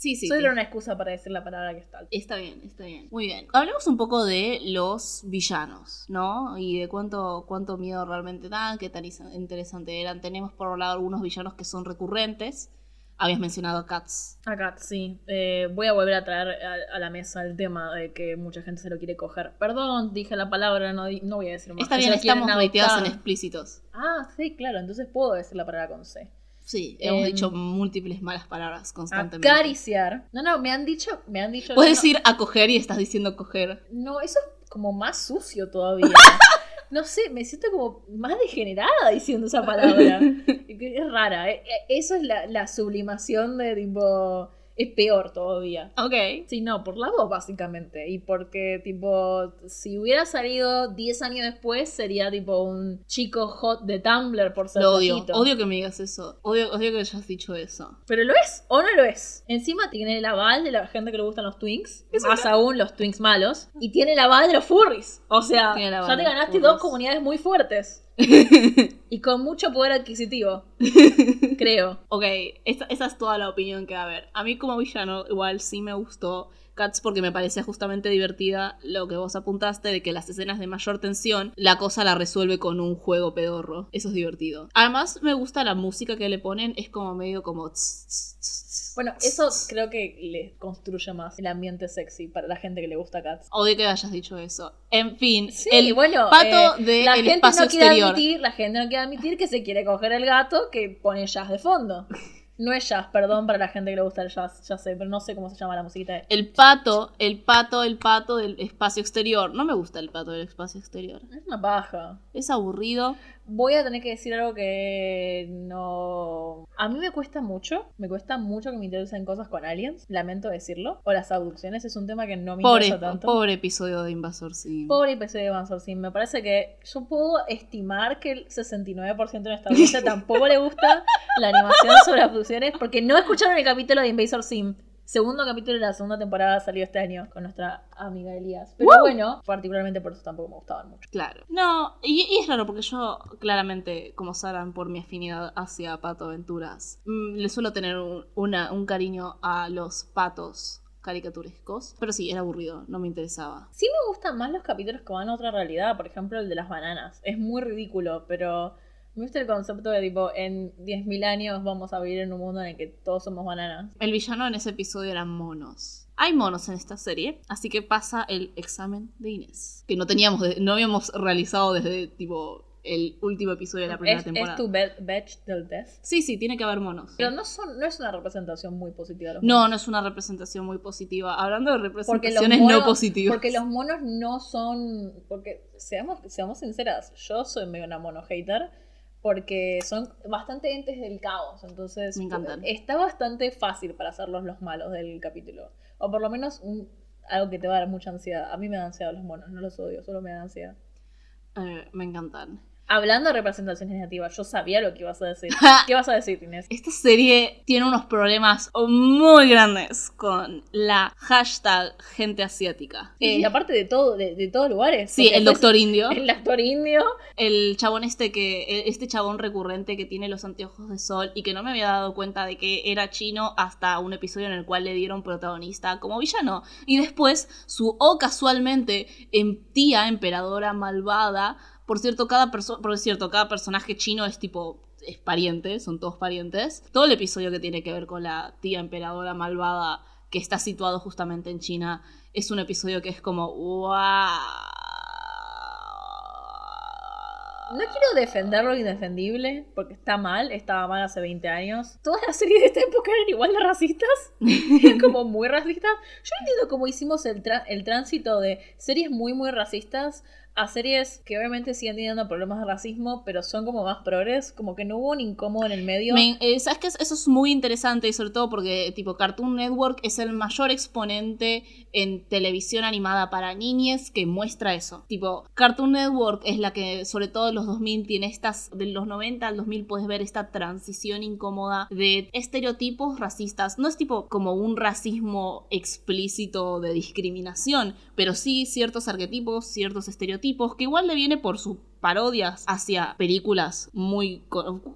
Sí, sí. Solo sí. era una excusa para decir la palabra que está. Está bien, está bien. Muy bien. Hablemos un poco de los villanos, ¿no? Y de cuánto, cuánto miedo realmente dan, qué tan interesante eran. Tenemos por un lado algunos villanos que son recurrentes. Habías mencionado a Cats. Acá, sí. Eh, voy a volver a traer a, a la mesa el tema de que mucha gente se lo quiere coger. Perdón, dije la palabra, no, no voy a decir más. Está bien, estamos reiteados en explícitos. Ah, sí, claro, entonces puedo decir la palabra con C. Sí, hemos Em, dicho múltiples malas palabras constantemente. Acariciar. No, no, me han dicho, me han dicho. Puedes no, decir a coger y estás diciendo coger. No, eso es como más sucio todavía. No sé, me siento como más degenerada diciendo esa palabra. Es rara. eh, eh, Eso es la, la sublimación de tipo. Es peor todavía. Ok. Sí, no, por la voz básicamente. Y porque, tipo, si hubiera salido 10 años después, sería tipo un chico hot de Tumblr por ser Lo odio. Odio que me digas eso. Odio, odio que hayas dicho eso. Pero lo es o no lo es. Encima tiene el aval de la gente que le gustan los twinks. Más aún los twinks malos. Y tiene el aval de los furries. O sea, ya te ganaste dos comunidades muy fuertes. y con mucho poder adquisitivo. Creo. Ok, esa, esa es toda la opinión que va a haber. A mí como villano igual sí me gustó Cats porque me parecía justamente divertida lo que vos apuntaste de que las escenas de mayor tensión la cosa la resuelve con un juego pedorro. Eso es divertido. Además me gusta la música que le ponen, es como medio como... tss, tss, tss, tss, Bueno, eso creo que le construye más el ambiente sexy para la gente que le gusta Cats. Odio que hayas dicho eso. En fin, Sí, el bueno, pato eh, del la gente espacio no quiere exterior. admitir, la gente no quiere admitir que se quiere coger el gato que pone jazz de fondo. No es jazz, perdón para la gente que le gusta el jazz, ya sé, pero no sé cómo se llama la musiquita. de- El pato, el pato, el pato del espacio exterior. No me gusta el pato del espacio exterior. Es una paja. Es aburrido. Voy a tener que decir algo que no... A mí me cuesta mucho, me cuesta mucho que me interesen cosas con aliens, lamento decirlo. O las abducciones es un tema que no me Pobre, interesa tanto. pobre episodio de Invasor Sim. Pobre episodio de Van Sim. Me parece que yo puedo estimar que el 69% de esta audiencia tampoco le gusta la animación sobre abducciones porque no escucharon el capítulo de Invasor Sim. Segundo capítulo de la segunda temporada salió este año con nuestra amiga Elías. Pero bueno, particularmente por eso tampoco me gustaban mucho. Claro. No, y, y es raro porque yo, claramente, como sabrán por mi afinidad hacia Pato Aventuras, mm, le suelo tener un, una- un cariño a los patos caricaturescos. Pero sí, era aburrido, no me interesaba. Sí me gustan más los capítulos que van a otra realidad. Por ejemplo, el de las bananas. Es muy ridículo, pero... Me gusta el concepto de tipo, en 10.000 años vamos a vivir en un mundo en el que todos somos bananas. El villano en ese episodio eran monos. Hay monos en esta serie, así que pasa el examen de Inés. Que no teníamos, no habíamos realizado desde tipo el último episodio de la primera Es, temporada. es tu batch del test. Sí, sí, tiene que haber monos. Pero no, son, no es una representación muy positiva de los No, monos. no es una representación muy positiva. Hablando de representaciones monos, no positivas. porque los monos no son. Porque seamos, seamos sinceras, yo soy medio una mono hater. Porque son bastante entes del caos. Entonces, Me encantan. está bastante fácil para hacerlos los malos del capítulo. O por lo menos un- algo que te va a dar mucha ansiedad. A mí me da ansiedad los monos, no los odio, solo me da ansiedad. Eh, me encantan. Hablando de representaciones negativas, yo sabía lo que ibas a decir. ¿Qué vas a decir, Inés? Esta serie tiene unos problemas muy grandes con la hashtag gente asiática. y Eh, aparte de todo, de, de todos lugares. sí, el doctor indio. El actor indio. El chabón este que. Este chabón recurrente que tiene los anteojos de sol y que no me había dado cuenta de que era chino hasta un episodio en el cual le dieron protagonista como villano. Y después su, o casualmente, em- tía emperadora malvada. Por cierto, cada por cierto, cada personaje chino es tipo. es pariente, son todos parientes. Todo el episodio que tiene que ver con la tía emperadora malvada que está situado justamente en China es un episodio que es como. ¡Wow! No quiero defender lo indefendible, porque está mal, estaba mal hace 20 años. Todas las series de esta época eran igual de racistas, como muy racistas. Yo entiendo cómo hicimos el, el tránsito de series muy, muy racistas a series que obviamente siguen teniendo problemas de racismo, pero son como más progres, como que no hubo un incómodo en el medio. Me- eh, ¿Sabes qué? Eso es muy interesante y sobre todo porque tipo Cartoon Network es el mayor exponente en televisión animada para niñes que muestra eso. Tipo, Cartoon Network es la que sobre todo en los 2000 tiene estas, de los 90 al 2000 puedes ver esta transición incómoda de estereotipos racistas. No es tipo como un racismo explícito de discriminación, pero sí ciertos arquetipos, ciertos estereotipos que igual le viene por sus parodias hacia películas muy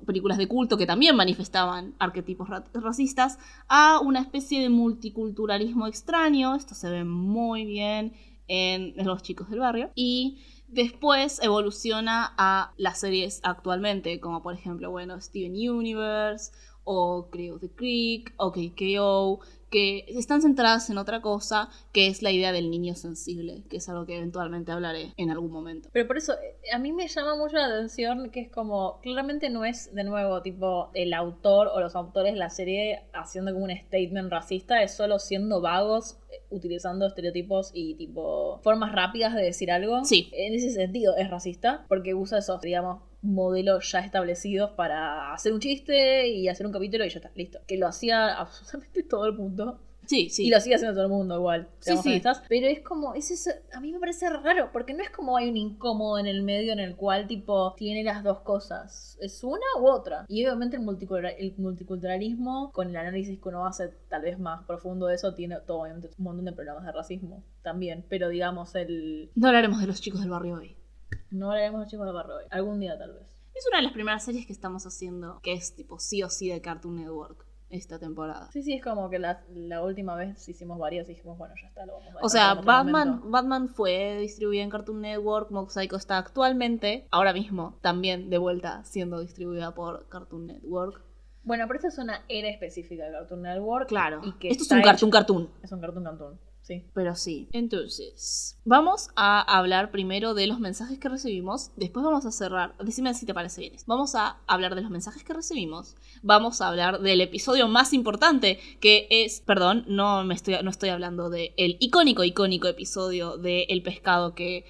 películas de culto que también manifestaban arquetipos ra- racistas a una especie de multiculturalismo extraño. Esto se ve muy bien en, los chicos del barrio. Y después evoluciona a las series actualmente como por ejemplo bueno Steven Universe o Creo the Creek o KKO que están centradas en otra cosa, que es la idea del niño sensible, que es algo que eventualmente hablaré en algún momento. Pero por eso, eh, a mí me llama mucho la atención que es como, claramente no es de nuevo tipo el autor o los autores de la serie haciendo como un statement racista, es solo siendo vagos, eh, utilizando estereotipos y tipo formas rápidas de decir algo. Sí. En ese sentido es racista, porque usa esos, digamos, modelos ya establecidos para hacer un chiste y hacer un capítulo y ya está, listo. Que lo hacía absolutamente todo el mundo. Sí, sí. Y lo sigue haciendo todo el mundo igual. Sí, sí. Pero es como, es eso, a mí me parece raro, porque no es como hay un incómodo en el medio en el cual tipo tiene las dos cosas. Es una u otra. Y obviamente el, multicultura- el multiculturalismo, con el análisis que uno hace tal vez más profundo de eso, tiene todo, obviamente un montón de problemas de racismo también. Pero digamos, el... No hablaremos de los chicos del barrio hoy. No hablaremos de barrio hoy. Algún día tal vez. Es una de las primeras series que estamos haciendo que es tipo sí o sí de Cartoon Network esta temporada. Sí, sí, es como que la, la última vez hicimos varias y dijimos, bueno, ya está, lo vamos a O sea, Batman, momento. Batman fue distribuida en Cartoon Network, Mob Psycho está actualmente, ahora mismo, también de vuelta siendo distribuida por Cartoon Network. Bueno, pero esta es una era específica de Cartoon Network. Claro, Y que esto es un hecho- cartoon cartoon. Es un cartoon cartoon, sí. Pero sí. Entonces, vamos a hablar primero de los mensajes que recibimos. Después vamos a cerrar. Decime si te parece bien. Vamos a hablar de los mensajes que recibimos. Vamos a hablar del episodio más importante, que es. Perdón, no, me estoy, no estoy hablando del el icónico, icónico episodio de El pescado que.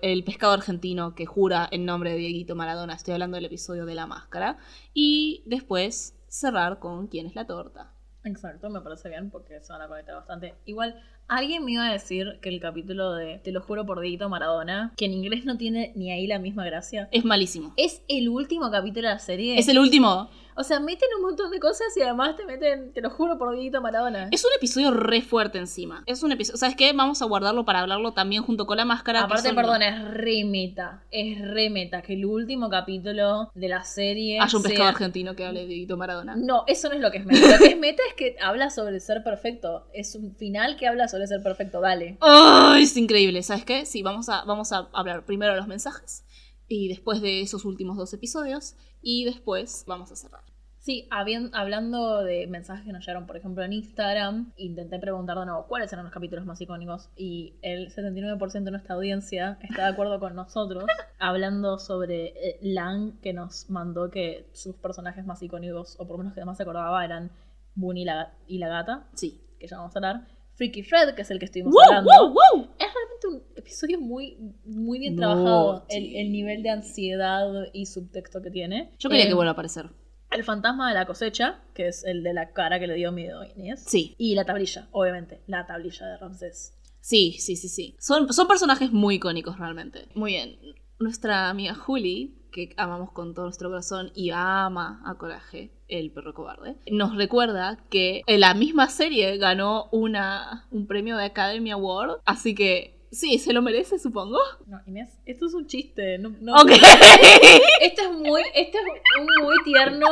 El pescado argentino que jura en nombre de Dieguito Maradona. Estoy hablando del episodio de la máscara. Y después cerrar con quién es la torta. Exacto, me parece bien porque se van a conectar bastante. Igual, alguien me iba a decir que el capítulo de Te lo juro por Dieguito Maradona, que en inglés no tiene ni ahí la misma gracia, Es malísimo. es el último capítulo de la serie. Es el último. O sea, meten un montón de cosas y además te meten, te lo juro por Dieguito Maradona. Es un episodio re fuerte encima. Es un episodio. ¿Sabes qué? Vamos a guardarlo para hablarlo también junto con la máscara. Aparte, perdón, es re meta. Es re meta que el último capítulo de la serie. Haya un pescado argentino que hable de Dieguito Maradona. No, eso no es lo que es meta. Lo que es meta es que habla sobre ser perfecto. Es un final que habla sobre ser perfecto. Dale. ¡Ay! es increíble. ¿Sabes qué? Sí, vamos a, vamos a hablar primero de los mensajes. Y después de esos últimos dos episodios. Y después vamos a cerrar. Sí, habien- hablando de mensajes que nos llegaron, por ejemplo, en Instagram, intenté preguntar de nuevo cuáles eran los capítulos más icónicos y el 79% de nuestra audiencia está de acuerdo con nosotros, hablando sobre eh, Lang, que nos mandó que sus personajes más icónicos, o por lo menos que más se acordaba, eran Boone y la, y la gata, Sí. que ya vamos a hablar. Freaky Fred, que es el que estuvimos ¡Wow! hablando. ¡Wow! ¡Wow! Es realmente un episodio muy, muy bien No, trabajado, el, el nivel de ansiedad y subtexto que tiene. Yo quería Eh, que vuelva a aparecer. el fantasma de la cosecha, que es el de la cara que le dio miedo a Inés. Sí. Y la tablilla, obviamente, la tablilla de Ramsés. Sí, sí, sí, sí. Son, son personajes muy icónicos realmente. Muy bien. Nuestra amiga Juli, que amamos con todo nuestro corazón y ama a Coraje, el perro cobarde, nos recuerda que en la misma serie ganó una, un premio de Academy Award. Así que sí, se lo merece, supongo. No, Inés, esto es un chiste. No, no- Ok. Esto es muy, esto es un muy tierno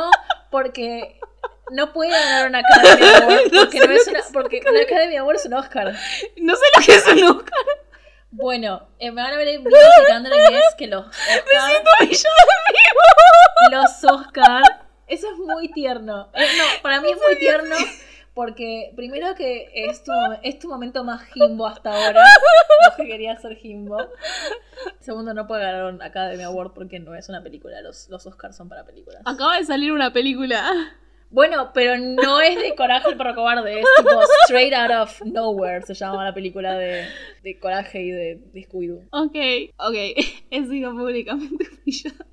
porque no puede ganar una Academy Award No porque, sé no es una, porque una Academy Award es un Oscar. no sé lo que es un Oscar. Bueno, eh, me van a ver explicando a Inés que los Oscar, los Oscar, eso es muy tierno. Eh, no, para mí es muy tierno porque primero que es tu, es tu momento más Jimbo hasta ahora, vos que querías ser Jimbo. Segundo, no puede ganar un Academy Award porque no es una película, los, los Oscars son para películas. Acaba de salir una película. Bueno, pero no es de Coraje el perro cobarde, es tipo Straight Out of Nowhere, se llama la película de, de Coraje y de, de Scooby-Doo. Ok, ok. He sido públicamente humillada.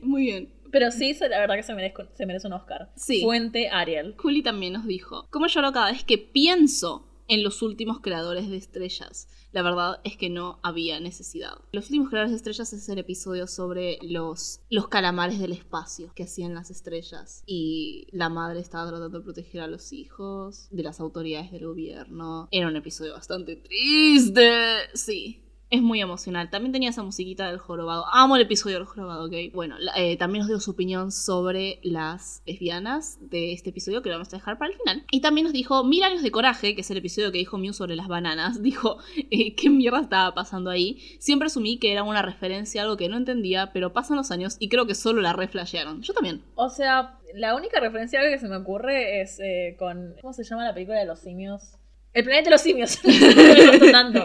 Muy bien. Pero sí, la verdad que se merece, se merece un Oscar. Sí. Fuente Ariel. Juli también nos dijo, ¿cómo lloro cada vez que pienso en los últimos creadores de estrellas? La verdad es que no había necesidad. Los últimos creadores de estrellas es el episodio sobre los, los calamares del espacio que hacían las estrellas. Y la madre estaba tratando de proteger a los hijos de las autoridades del gobierno. Era un episodio bastante triste. Sí. Es muy emocional. También tenía esa musiquita del jorobado. Amo el episodio del jorobado, ¿ok? Bueno, eh, también nos dio su opinión sobre las lesbianas de este episodio, que lo vamos a dejar para el final. Y también nos dijo Mil años de coraje, que es el episodio que dijo Mew sobre las bananas. Dijo, eh, ¿qué mierda estaba pasando ahí? Siempre asumí que era una referencia a algo que no entendía, pero pasan los años y creo que solo la reflashearon. Yo también. O sea, la única referencia que se me ocurre es eh, con. ¿Cómo se llama la película de los simios? El planeta de los simios. No tanto.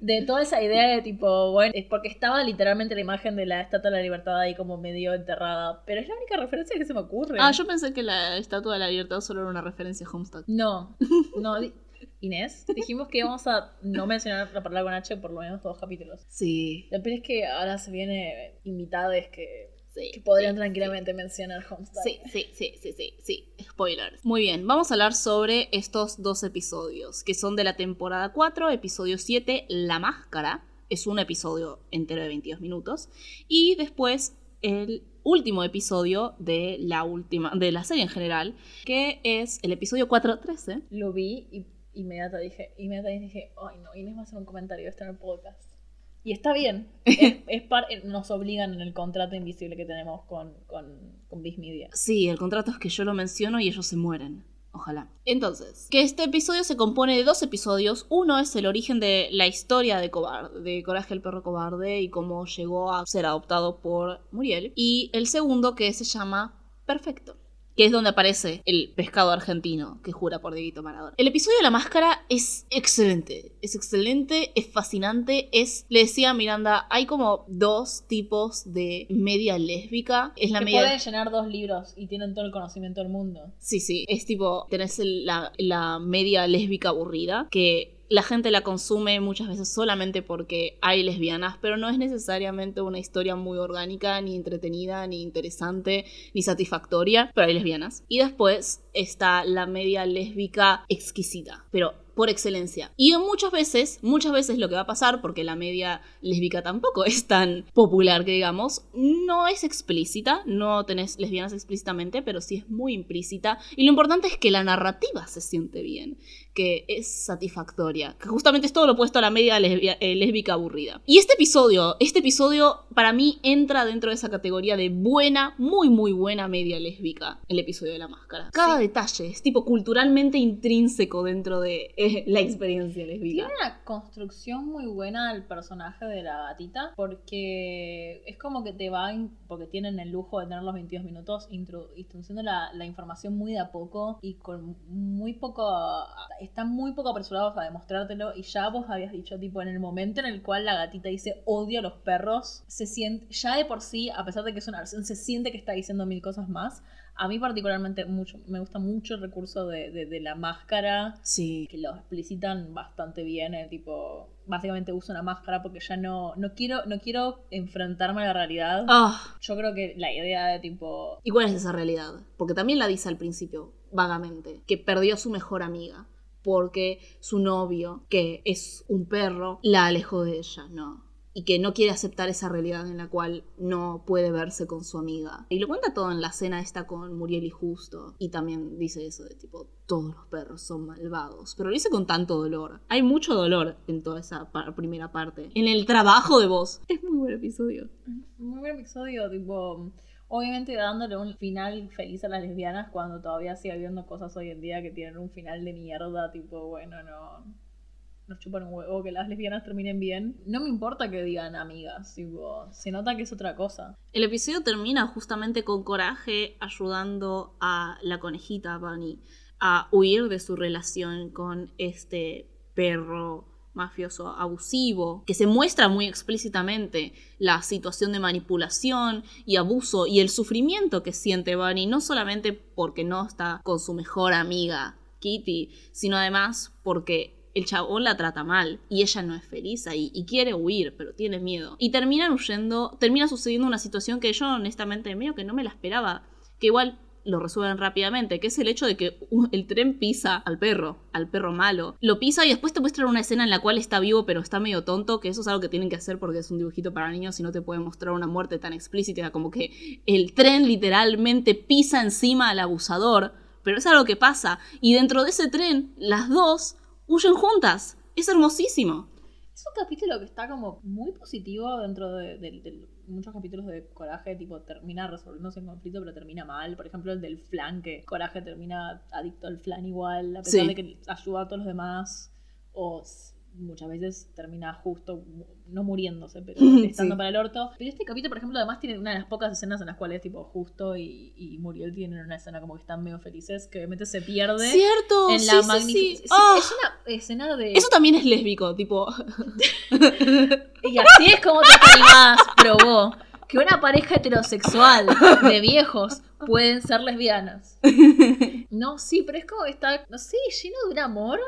De toda esa idea de tipo, bueno, es porque estaba literalmente la imagen de la Estatua de la Libertad ahí como medio enterrada. Pero es la única referencia que se me ocurre. Ah, yo pensé que la Estatua de la Libertad solo era una referencia a Homestuck. No, no. Inés, dijimos que íbamos a no mencionar la palabra con H por lo menos dos capítulos. Sí. Lo peor es que ahora se viene invitades que, Sí, que podrían sí, tranquilamente mencionar Homestuck. Sí, sí, sí, sí, sí, sí. Spoilers. Muy bien, vamos a hablar sobre estos dos episodios, que son de la temporada 4, episodio 7, La Máscara. Es un episodio entero de 22 minutos. Y después el último episodio de la última, de la serie en general, que es el episodio 413. Lo vi y inmediata dije, inmediatamente dije, ay no, Inés va a hacer un comentario de esto en el podcast. Y está bien. Es, es par- nos obligan en el contrato invisible que tenemos con, con, Media. Sí, el contrato es que yo lo menciono y ellos se mueren. Ojalá. Entonces, que este episodio se compone de dos episodios. Uno es el origen de la historia de, Cobarde, de Coraje el perro cobarde y cómo llegó a ser adoptado por Muriel. Y el segundo que se llama Perfecto. Que es donde aparece el pescado argentino que jura por Dieguito Maradona. El episodio de la máscara es excelente. Es excelente, es fascinante. Es, le decía a Miranda, hay como dos tipos de media lésbica. Es la que media. pueden llenar dos libros y tienen todo el conocimiento del mundo. Sí, sí. Es tipo, tenés la, la media lésbica aburrida, que la gente la consume muchas veces solamente porque hay lesbianas, pero no es necesariamente una historia muy orgánica, ni entretenida, ni interesante, ni satisfactoria, pero hay lesbianas. Y después está la media lésbica exquisita, pero por excelencia. Y muchas veces, muchas veces lo que va a pasar, porque la media lésbica tampoco es tan popular que digamos, no es explícita, no tenés lesbianas explícitamente, pero sí es muy implícita. Y lo importante es que la narrativa se siente bien, que es satisfactoria, que justamente es todo lo opuesto a la media lesbia- eh, lésbica aburrida. Y este episodio, este episodio para mí entra dentro de esa categoría de buena, muy muy buena media lésbica, el episodio de la máscara. Cada detalle es tipo culturalmente intrínseco dentro de eh, la experiencia lésbica. Tiene una construcción muy buena el personaje de la gatita, porque es como que te van, porque tienen el lujo de tener los 22 minutos, intro- introduciendo la, la información muy de a poco y con muy poco, están muy poco apresurados a demostrártelo y ya vos habías dicho, tipo, en el momento en el cual la gatita dice odio a los perros, se siente, ya de por sí, a pesar de que es una versión, se siente que está diciendo mil cosas más. A mí particularmente mucho, me gusta mucho el recurso de, de- de la máscara, Sí. que lo explicitan bastante bien, el tipo, básicamente uso una máscara porque ya no, no quiero, no quiero enfrentarme a la realidad. Ah, Yo creo que la idea de tipo, ¿Y cuál es esa realidad? Porque también la dice al principio, vagamente, que perdió a su mejor amiga. Porque su novio, que es un perro, la alejó de ella, ¿no? Y que no quiere aceptar esa realidad en la cual no puede verse con su amiga. Y lo cuenta todo en la escena esta con Muriel y Justo. Y también dice eso de tipo, todos los perros son malvados. Pero lo dice con tanto dolor. Hay mucho dolor en toda esa primera parte. En el trabajo de voz. Es muy buen episodio. muy buen episodio, tipo, obviamente dándole un final feliz a las lesbianas cuando todavía sigue habiendo cosas hoy en día que tienen un final de mierda, tipo, bueno, no... Nos chupan un huevo que las lesbianas terminen bien. No me importa que digan amigas, tipo, se nota que es otra cosa. El episodio termina justamente con Coraje ayudando a la conejita Bunny a huir de su relación con este perro mafioso abusivo, que se muestra muy explícitamente la situación de manipulación y abuso y el sufrimiento que siente Bunny, no solamente porque no está con su mejor amiga Kitty, sino además porque el chabón la trata mal y ella no es feliz ahí y quiere huir, pero tiene miedo. Y terminan huyendo, termina sucediendo una situación que yo honestamente medio que no me la esperaba, que igual lo resuelven rápidamente, que es el hecho de que el tren pisa al perro, al perro malo. Lo pisa y después te muestran una escena en la cual está vivo pero está medio tonto, que eso es algo que tienen que hacer porque es un dibujito para niños y no te puede mostrar una muerte tan explícita como que el tren literalmente pisa encima al abusador. Pero es algo que pasa. Y dentro de ese tren, las dos huyen juntas. Es hermosísimo. Es un capítulo que está como muy positivo dentro de, muchos capítulos de Coraje, tipo termina resolviéndose en conflicto, pero termina mal. Por ejemplo, el del flan, que Coraje termina adicto al flan igual, a pesar de que ayuda a todos los demás. O muchas veces termina justo, no muriéndose, pero estando para el orto. Pero este capítulo, por ejemplo, además tiene una de las pocas escenas en las cuales, tipo, justo y, y Muriel tienen una escena como que están medio felices, que obviamente se pierde. Cierto, en la magnificencia. Ah. Es una escena de. Eso también es lésbico, tipo. y así es como te animás, probó que una pareja heterosexual de viejos pueden ser lesbianas. No, sí, pero es como que está, no sé, lleno de un amor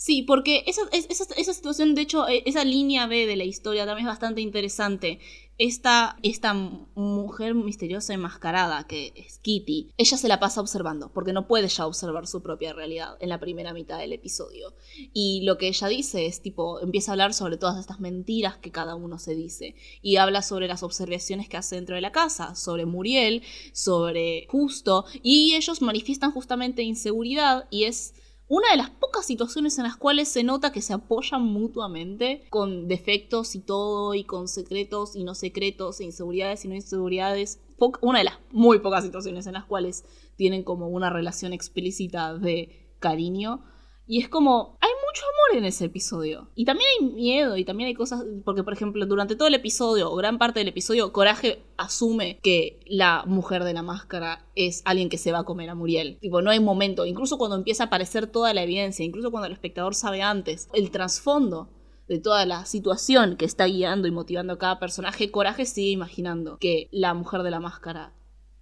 Sí, porque esa, esa, esa, situación, de hecho, e, esa línea B de la historia también es bastante interesante. Esta, esta mujer misteriosa enmascarada, que es Kitty, ella se la pasa observando, porque no puede ya observar su propia realidad en la primera mitad del episodio. Y lo que ella dice es tipo, empieza a hablar sobre todas estas mentiras que cada uno se dice. Y habla sobre las observaciones que hace dentro de la casa, sobre Muriel, sobre Justo, y ellos manifiestan justamente inseguridad y es una de las pocas situaciones en las cuales se nota que se apoyan mutuamente con defectos y todo, y con secretos y no secretos, e inseguridades y no inseguridades. una de las muy pocas situaciones en las cuales tienen como una relación explícita de cariño. Y es como, hay mucho amor en ese episodio. Y también hay miedo y también hay cosas, porque por ejemplo, durante todo el episodio o gran parte del episodio, Coraje asume que la mujer de la máscara es alguien que se va a comer a Muriel. Tipo, no hay momento, incluso cuando empieza a aparecer toda la evidencia, incluso cuando el espectador sabe antes, el trasfondo de toda la situación que está guiando y motivando a cada personaje, Coraje sigue imaginando que la mujer de la máscara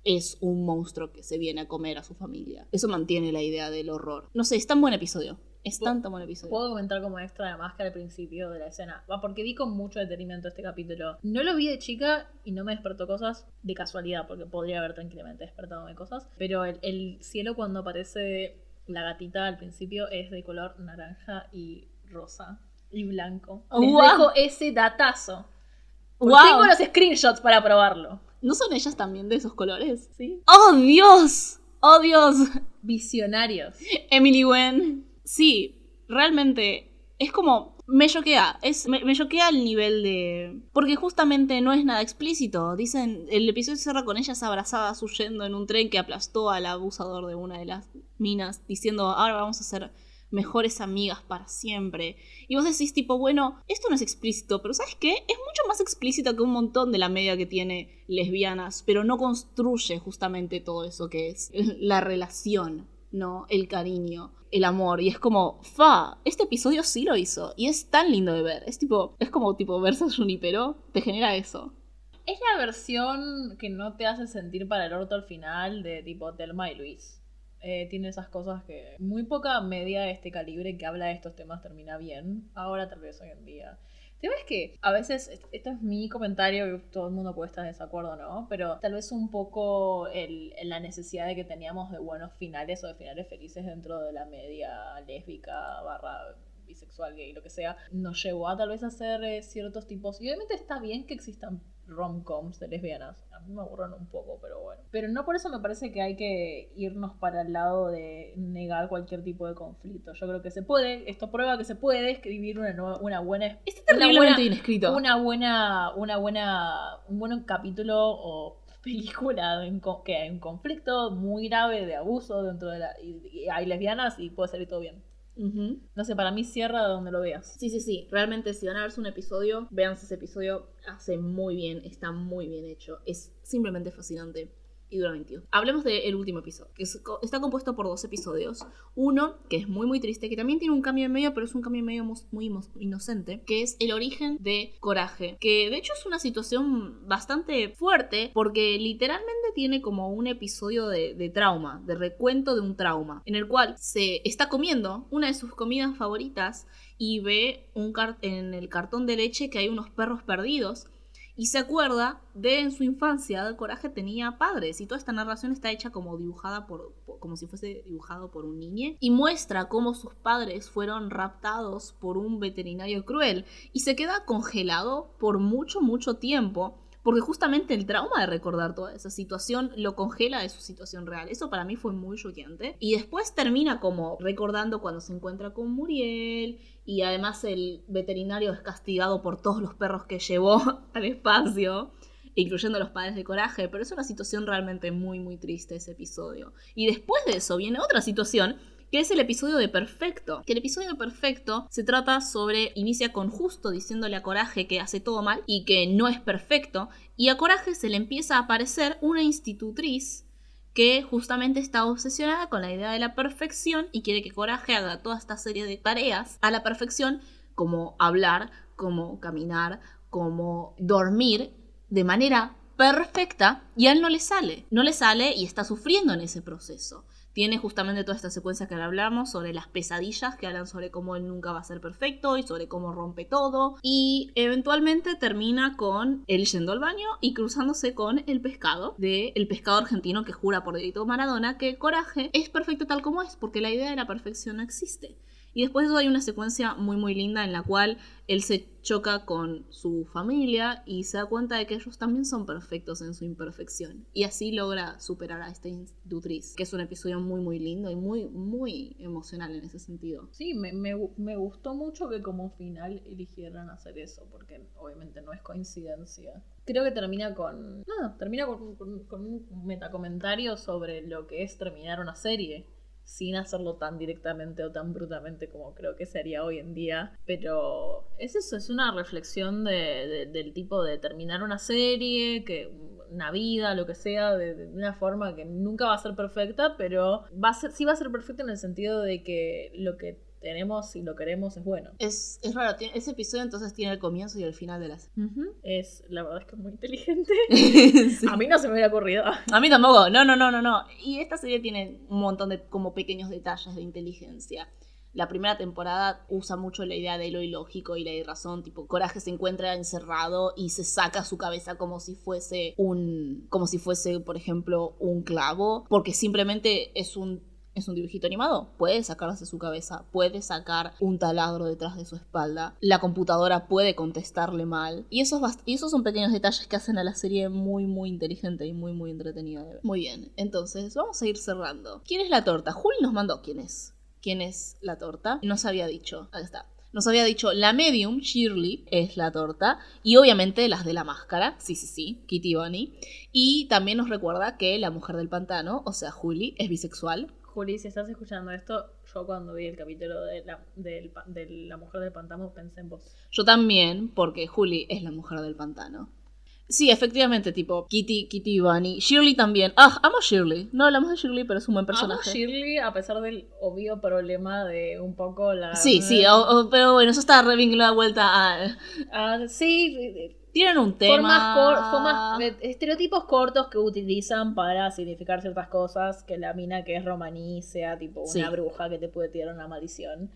es un monstruo que se viene a comer a su familia. Eso mantiene la idea del horror. No sé, es tan buen episodio. Es tan, tan buen episodio. Puedo comentar como extra de máscara al principio de la escena. Va, porque vi con mucho detenimiento este capítulo. No lo vi de chica y no me despertó cosas de casualidad, porque podría haber tranquilamente despertado de cosas. Pero el, cielo cuando aparece la gatita al principio es de color naranja y rosa y blanco. Les dejo ese datazo. Tengo los screenshots para probarlo. ¿No son ellas también de esos colores? Sí. ¡Oh, Dios! ¡Oh, Dios! Visionarios. Emily Wen. Sí, realmente es como. Me choquea, es, me, choquea el nivel de... Porque justamente no es nada explícito. Dicen, el episodio cierra con ellas abrazadas huyendo en un tren que aplastó al abusador de una de las minas, diciendo, ahora vamos a ser mejores amigas para siempre. Y vos decís tipo, bueno, esto no es explícito, pero ¿sabes qué? Es mucho más explícito que un montón de la media que tiene lesbianas, pero no construye justamente todo eso que es la relación, ¿no? El cariño, el amor. Y es como, fa, este episodio sí lo hizo. Y es tan lindo de ver. Es tipo, es como tipo versus Junipero, te genera eso. Es la versión que no te hace sentir para el orto al final de tipo Telma y Luis. Eh, tiene esas cosas que muy poca media de este calibre que habla de estos temas termina bien. Ahora tal vez hoy en día. El tema es que a veces, esto es mi comentario, todo el mundo puede estar de desacuerdo, ¿no? Pero tal vez un poco el, la necesidad de que teníamos de buenos finales o de finales felices dentro de la media lésbica barra bisexual, gay, lo que sea, nos llevó a tal vez hacer eh, ciertos tipos. Y obviamente está bien que existan rom-coms de lesbianas. A mí me aburren un poco, pero bueno. Pero no por eso me parece que hay que irnos para el lado de negar cualquier tipo de conflicto. Yo creo que se puede, esto prueba que se puede escribir una, una buena... Este terriblemente inescrito. Una buena, una buena, un buen capítulo o película que hay un conflicto muy grave de abuso dentro de la... y hay lesbianas y puede salir todo bien. No sé, para mí cierra donde lo veas. Sí, sí, sí. Realmente, si van a verse un episodio, vean ese episodio. Hace muy bien, está muy bien hecho. Es simplemente fascinante. Y dura 22. Hablemos del último episodio, que está compuesto por dos episodios. Uno, que es muy muy triste, que también tiene un cambio en medio, pero es un cambio en medio muy inocente, que es el origen de Coraje, que de hecho es una situación bastante fuerte, porque literalmente tiene como un episodio de, de trauma, de recuento de un trauma, en el cual se está comiendo una de sus comidas favoritas y ve un en el cartón de leche que hay unos perros perdidos y se acuerda de en su infancia, Coraje tenía padres y toda esta narración está hecha como dibujada por, como si fuese dibujado por un niño y muestra cómo sus padres fueron raptados por un veterinario cruel y se queda congelado por mucho mucho tiempo porque justamente el trauma de recordar toda esa situación lo congela de su situación real. Eso para mí fue muy choqueante. Y después termina como recordando cuando se encuentra con Muriel y además el veterinario es castigado por todos los perros que llevó al espacio, incluyendo los padres de coraje, pero es una situación realmente muy muy triste ese episodio. Y después de eso viene otra situación que es el episodio de Perfecto. Que el episodio de Perfecto se trata sobre, inicia con Justo diciéndole a Coraje que hace todo mal y que no es perfecto, y a Coraje se le empieza a aparecer una institutriz que justamente está obsesionada con la idea de la perfección y quiere que Coraje haga toda esta serie de tareas a la perfección, como hablar, como caminar, como dormir, de manera perfecta, y a él no le sale. No le sale y está sufriendo en ese proceso. Tiene justamente toda esta secuencia que ahora hablamos sobre las pesadillas que hablan sobre cómo él nunca va a ser perfecto y sobre cómo rompe todo. Y eventualmente termina con él yendo al baño y cruzándose con el pescado de el pescado argentino que jura por Dedito Maradona que Coraje es perfecto tal como es, porque la idea de la perfección no existe. Y después de hay una secuencia muy muy linda en la cual él se choca con su familia y se da cuenta de que ellos también son perfectos en su imperfección. Y así logra superar a esta institutriz, que es un episodio muy muy lindo y muy muy emocional en ese sentido. Sí, me, me gustó mucho que como final eligieran hacer eso, porque obviamente no es coincidencia. Creo que termina con. Nada, termina con, con- con un metacomentario sobre lo que es terminar una serie. Sin hacerlo tan directamente o tan brutamente como creo que sería hoy en día. Pero es eso, es una reflexión de- de- del tipo de terminar una serie, que una vida, lo que sea, de, de una forma que nunca va a ser perfecta, pero va a ser, sí va a ser perfecta en el sentido de que lo que tenemos y lo queremos es bueno. Es, es raro, tiene- ese episodio entonces tiene el comienzo y el final de la serie. Es, la verdad es que es muy inteligente. Sí. A mí no se me hubiera ocurrido. A mí tampoco, no, no, no, no, no. Y esta serie tiene un montón de como pequeños detalles de inteligencia. La primera temporada usa mucho la idea de lo ilógico y la razón, tipo Coraje se encuentra encerrado y se saca su cabeza como si fuese un como si fuese, por ejemplo, un clavo, porque simplemente es un es un dibujito animado, puede sacarse su cabeza, puede sacar un taladro detrás de su espalda, la computadora puede contestarle mal, y esos, esos son pequeños detalles que hacen a la serie muy, muy inteligente y muy, muy entretenida de ver. Muy bien, entonces vamos a ir cerrando. ¿Quién es la torta? Juli nos mandó quién es. ¿Quién es la torta? Nos había dicho, ahí está. Nos había dicho la medium, Shirley, es la torta. Y obviamente las de la máscara, sí, sí, sí, Kitty Bunny. Y también nos recuerda que la mujer del pantano, o sea, Juli, es bisexual. Juli, si estás escuchando esto, yo cuando vi el capítulo de la, de la mujer del pantano pensé en vos. Yo también, porque Juli es la mujer del pantano. Sí, efectivamente, tipo Kitty, Kitty Bunny. Shirley también. Ah, amo Shirley. No hablamos de Shirley, pero es un buen Amo personaje. Shirley a pesar del obvio problema de un poco la... Sí, sí, o- o- pero bueno, eso está re vinculado de vuelta a... Ah, sí, Tienen un tema... formas, cor- formas- estereotipos cortos que utilizan para significar ciertas cosas, que la mina que es romaní sea tipo una Sí. bruja que te puede tirar una maldición.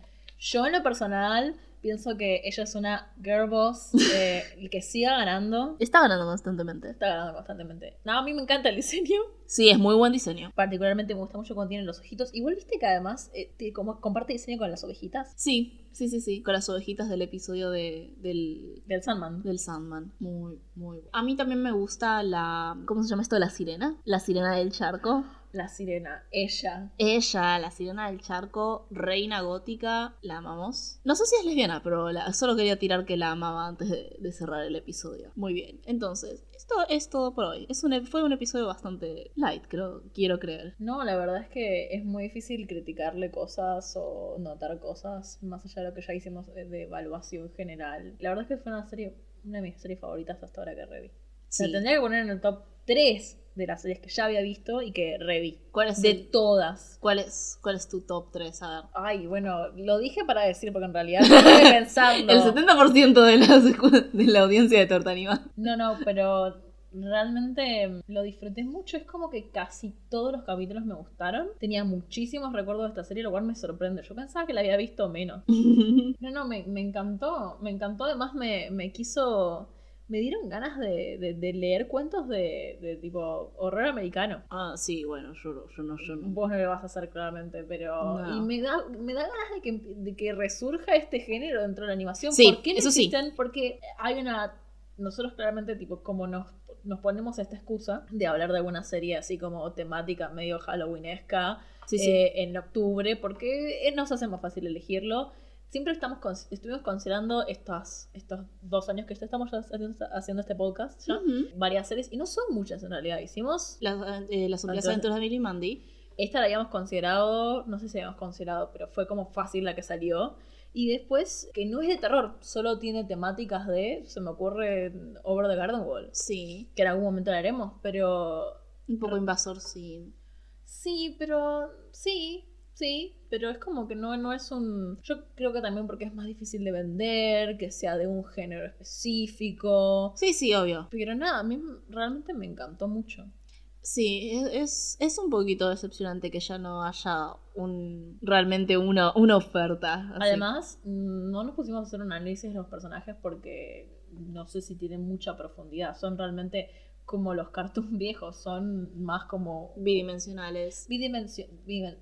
Yo en lo personal pienso que ella es una girl boss eh, y que siga ganando. Está ganando constantemente. Está ganando constantemente. No, a mí me encanta el diseño. Sí, es muy buen diseño. Particularmente me gusta mucho cuando tienen los ojitos. Igual viste que además eh, te- como comparte diseño con las ovejitas Sí, sí, sí, sí. Con las ovejitas del episodio de, del, del Sandman. del Sandman. Muy, muy bueno. A mí también me gusta la... ¿Cómo se llama esto? La sirena. La sirena del charco. La sirena, ella. Ella, la sirena del charco, reina gótica, la amamos. No sé si es lesbiana, pero la- solo quería tirar que la amaba antes de, de cerrar el episodio. Muy bien, entonces, esto es todo por hoy. Es un, ep- fue un episodio bastante light, creo, quiero creer. No, la verdad es que es muy difícil criticarle cosas o notar cosas más allá de lo que ya hicimos de, evaluación general. La verdad es que fue una serie, una de mis series favoritas hasta ahora que reví. Sí. tendría que poner en el top 3 de las series que ya había visto y que reví. ¿Cuál es, De el- todas. cuál es, cuál es tu top 3? A ver. Ay, bueno, lo dije para decir porque en realidad estoy pensando. El 70% de la, de la audiencia de Tortanima. No, no, pero realmente lo disfruté mucho. Es como que casi todos los capítulos me gustaron. Tenía muchísimos recuerdos de esta serie, lo cual me sorprende. Yo pensaba que la había visto menos. No, no, me, me encantó. Me encantó. Además, me, me quiso. Me dieron ganas de, de- de leer cuentos de, de tipo horror americano. ah, sí, bueno, yo, yo no, yo no. Vos no lo vas a hacer claramente, pero. No. Y me da, me da ganas de que, de que resurja este género dentro de la animación. Sí, ¿Por qué no eso sí. existen? Porque hay una. Nosotros claramente, tipo, como nos, nos ponemos esta excusa de hablar de alguna serie así como temática medio halloweenesca Sí, sí. eh, en octubre, porque eh, nos hace más fácil elegirlo. Siempre estamos cons- estuvimos considerando estos, estos dos años que ya estamos haciendo, haciendo este podcast, ya, Ujú. varias series, y no son muchas en realidad. Hicimos Las, eh, las aventuras de Billy y Mandy. esta la habíamos considerado, no sé si habíamos considerado, pero fue como fácil la que salió. Y después, que no es de terror, solo tiene temáticas de, se me ocurre, Over the Garden Wall, Sí. que en algún momento la haremos, pero Un poco invasor, sí. sí, pero sí, sí, pero es como que no, no es un... Yo creo que también porque es más difícil de vender, que sea de un género específico. Sí, sí, obvio. Pero nada, a mí realmente me encantó mucho. Sí, es, es, un poquito decepcionante que ya no haya un realmente una, una oferta. así. Además, no nos pusimos a hacer un análisis de los personajes porque no sé si tienen mucha profundidad. Son realmente como los cartoons viejos, son más como bidimensionales bidimension- bidimen-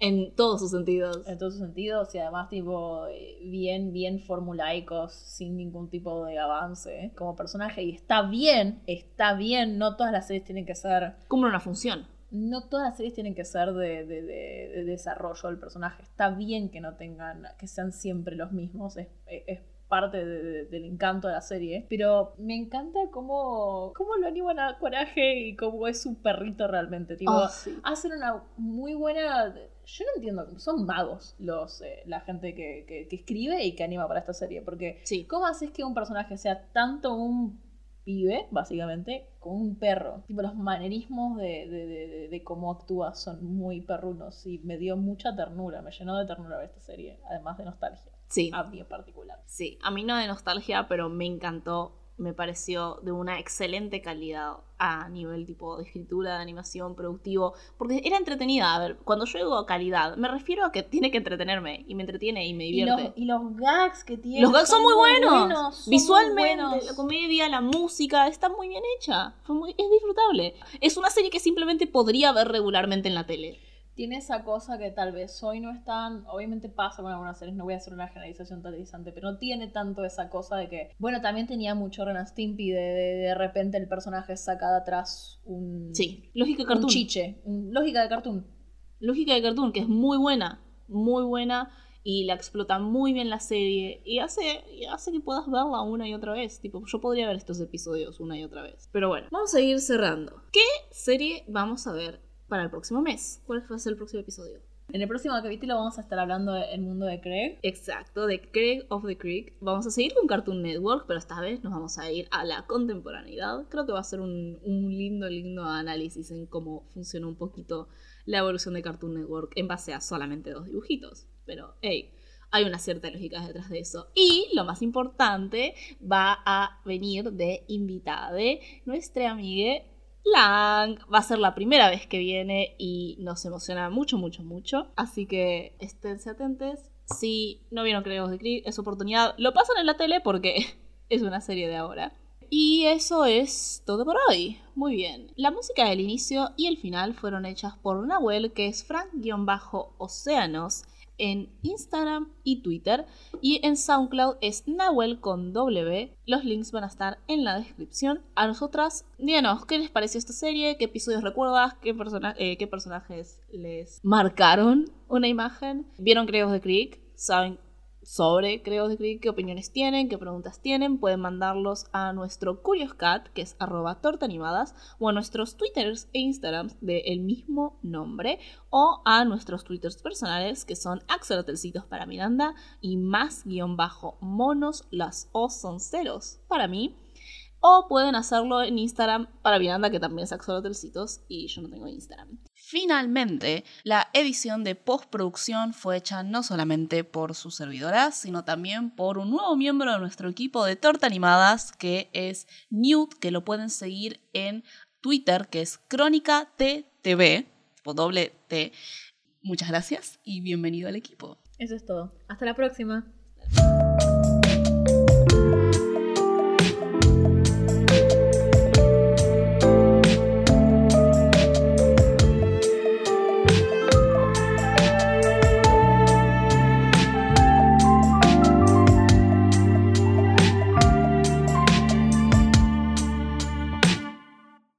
en todos sus sentidos. en todos sus sentidos y además tipo eh, bien, bien formulaicos, sin ningún tipo de avance como personaje. Y está bien, está bien, no todas las series tienen que ser Cumple una función. no todas las series tienen que ser de, de- de- de desarrollo del personaje. Está bien que no tengan, que sean siempre los mismos. Es, es parte de- de- del encanto de la serie. Pero me encanta cómo, cómo lo animan a coraje y cómo es un perrito realmente. Tipo, Oh, sí. hacen una muy buena. Yo no entiendo, son magos los eh, la gente que, que- que escribe y que anima para esta serie. Porque, Sí. ¿cómo haces que un personaje sea tanto un pibe, básicamente, como un perro? Tipo, los manerismos de, de- de- de- de cómo actúa son muy perrunos y me dio mucha ternura, me llenó de ternura ver esta serie, además de nostalgia, Sí. a mí en particular. Sí, a mí no de nostalgia, pero me encantó. Me pareció de una excelente calidad a nivel tipo de escritura, de animación, productivo, porque era entretenida. A ver, cuando yo digo calidad, me refiero a que tiene que entretenerme y me entretiene y me Y divierte. los, y los gags que tiene. Los gags son muy buenos. son muy Visualmente, buenos. la comedia, la música, está muy bien hecha. Fue muy- es disfrutable. Es una serie que simplemente podría ver regularmente en la tele. Tiene esa cosa que tal vez hoy no es tan, obviamente pasa con algunas series, no voy a hacer una generalización totalizante, pero no tiene tanto esa cosa de que, bueno, también tenía mucho Ren Stimpy de, de, de repente el personaje saca de atrás un, Sí, lógica de un cartoon. chiche, un- lógica de cartoon. Lógica de cartoon, que es muy buena, muy buena. Y la explota muy bien la serie. Y hace, y hace que puedas verla una y otra vez. Tipo, yo podría ver estos episodios una y otra vez. Pero bueno, vamos a ir cerrando. ¿Qué serie vamos a ver para el próximo mes? ¿Cuál va a ser el próximo episodio? En el próximo capítulo vamos a estar hablando del mundo de Craig. Exacto, de Craig of the Creek. Vamos a seguir con Cartoon Network, pero esta vez nos vamos a ir a la contemporaneidad. Creo que va a ser un, un lindo, lindo análisis en cómo funciona un poquito la evolución de Cartoon Network en base a solamente dos dibujitos. Pero, hey, hay una cierta lógica detrás de eso. Y lo más importante, va a venir de invitada de nuestra amiga Lang. Va a ser la primera vez que viene y nos emociona mucho, mucho, mucho. Así que esténse atentos. Si no vieron Creemos de Creed, es oportunidad. Lo pasan en la tele porque es una serie de ahora. Y eso es todo por hoy. Muy bien. La música del inicio y el final fueron hechas por Nahuel, que es Frank-Océanos en Instagram y Twitter. Y en SoundCloud es Nahuel con W. Los links van a estar en la descripción. A nosotras, díganos, ¿qué les pareció esta serie? ¿Qué episodios recuerdas? ¿Qué, eh, personajes les marcaron una imagen? ¿Vieron Creos de Creek? ¿Saben sobre Creos de qué opiniones tienen, qué preguntas tienen, pueden mandarlos a nuestro CuriousCat, que es arroba tortaanimadas, o a nuestros Twitters e Instagrams del mismo nombre, o a nuestros Twitters personales, que son Axelotelcitos para Miranda y más guion bajo monos, las O son ceros para mí. O pueden hacerlo en Instagram para Miranda, que también es Axolotelcitos, y yo no tengo Instagram. Finalmente, la edición de postproducción fue hecha no solamente por su servidora, sino también por un nuevo miembro de nuestro equipo de Torta Animadas, que es Newt, que lo pueden seguir en Twitter, que es Crónica TTV, doble T. Muchas gracias y bienvenido al equipo. Eso es todo. Hasta la próxima.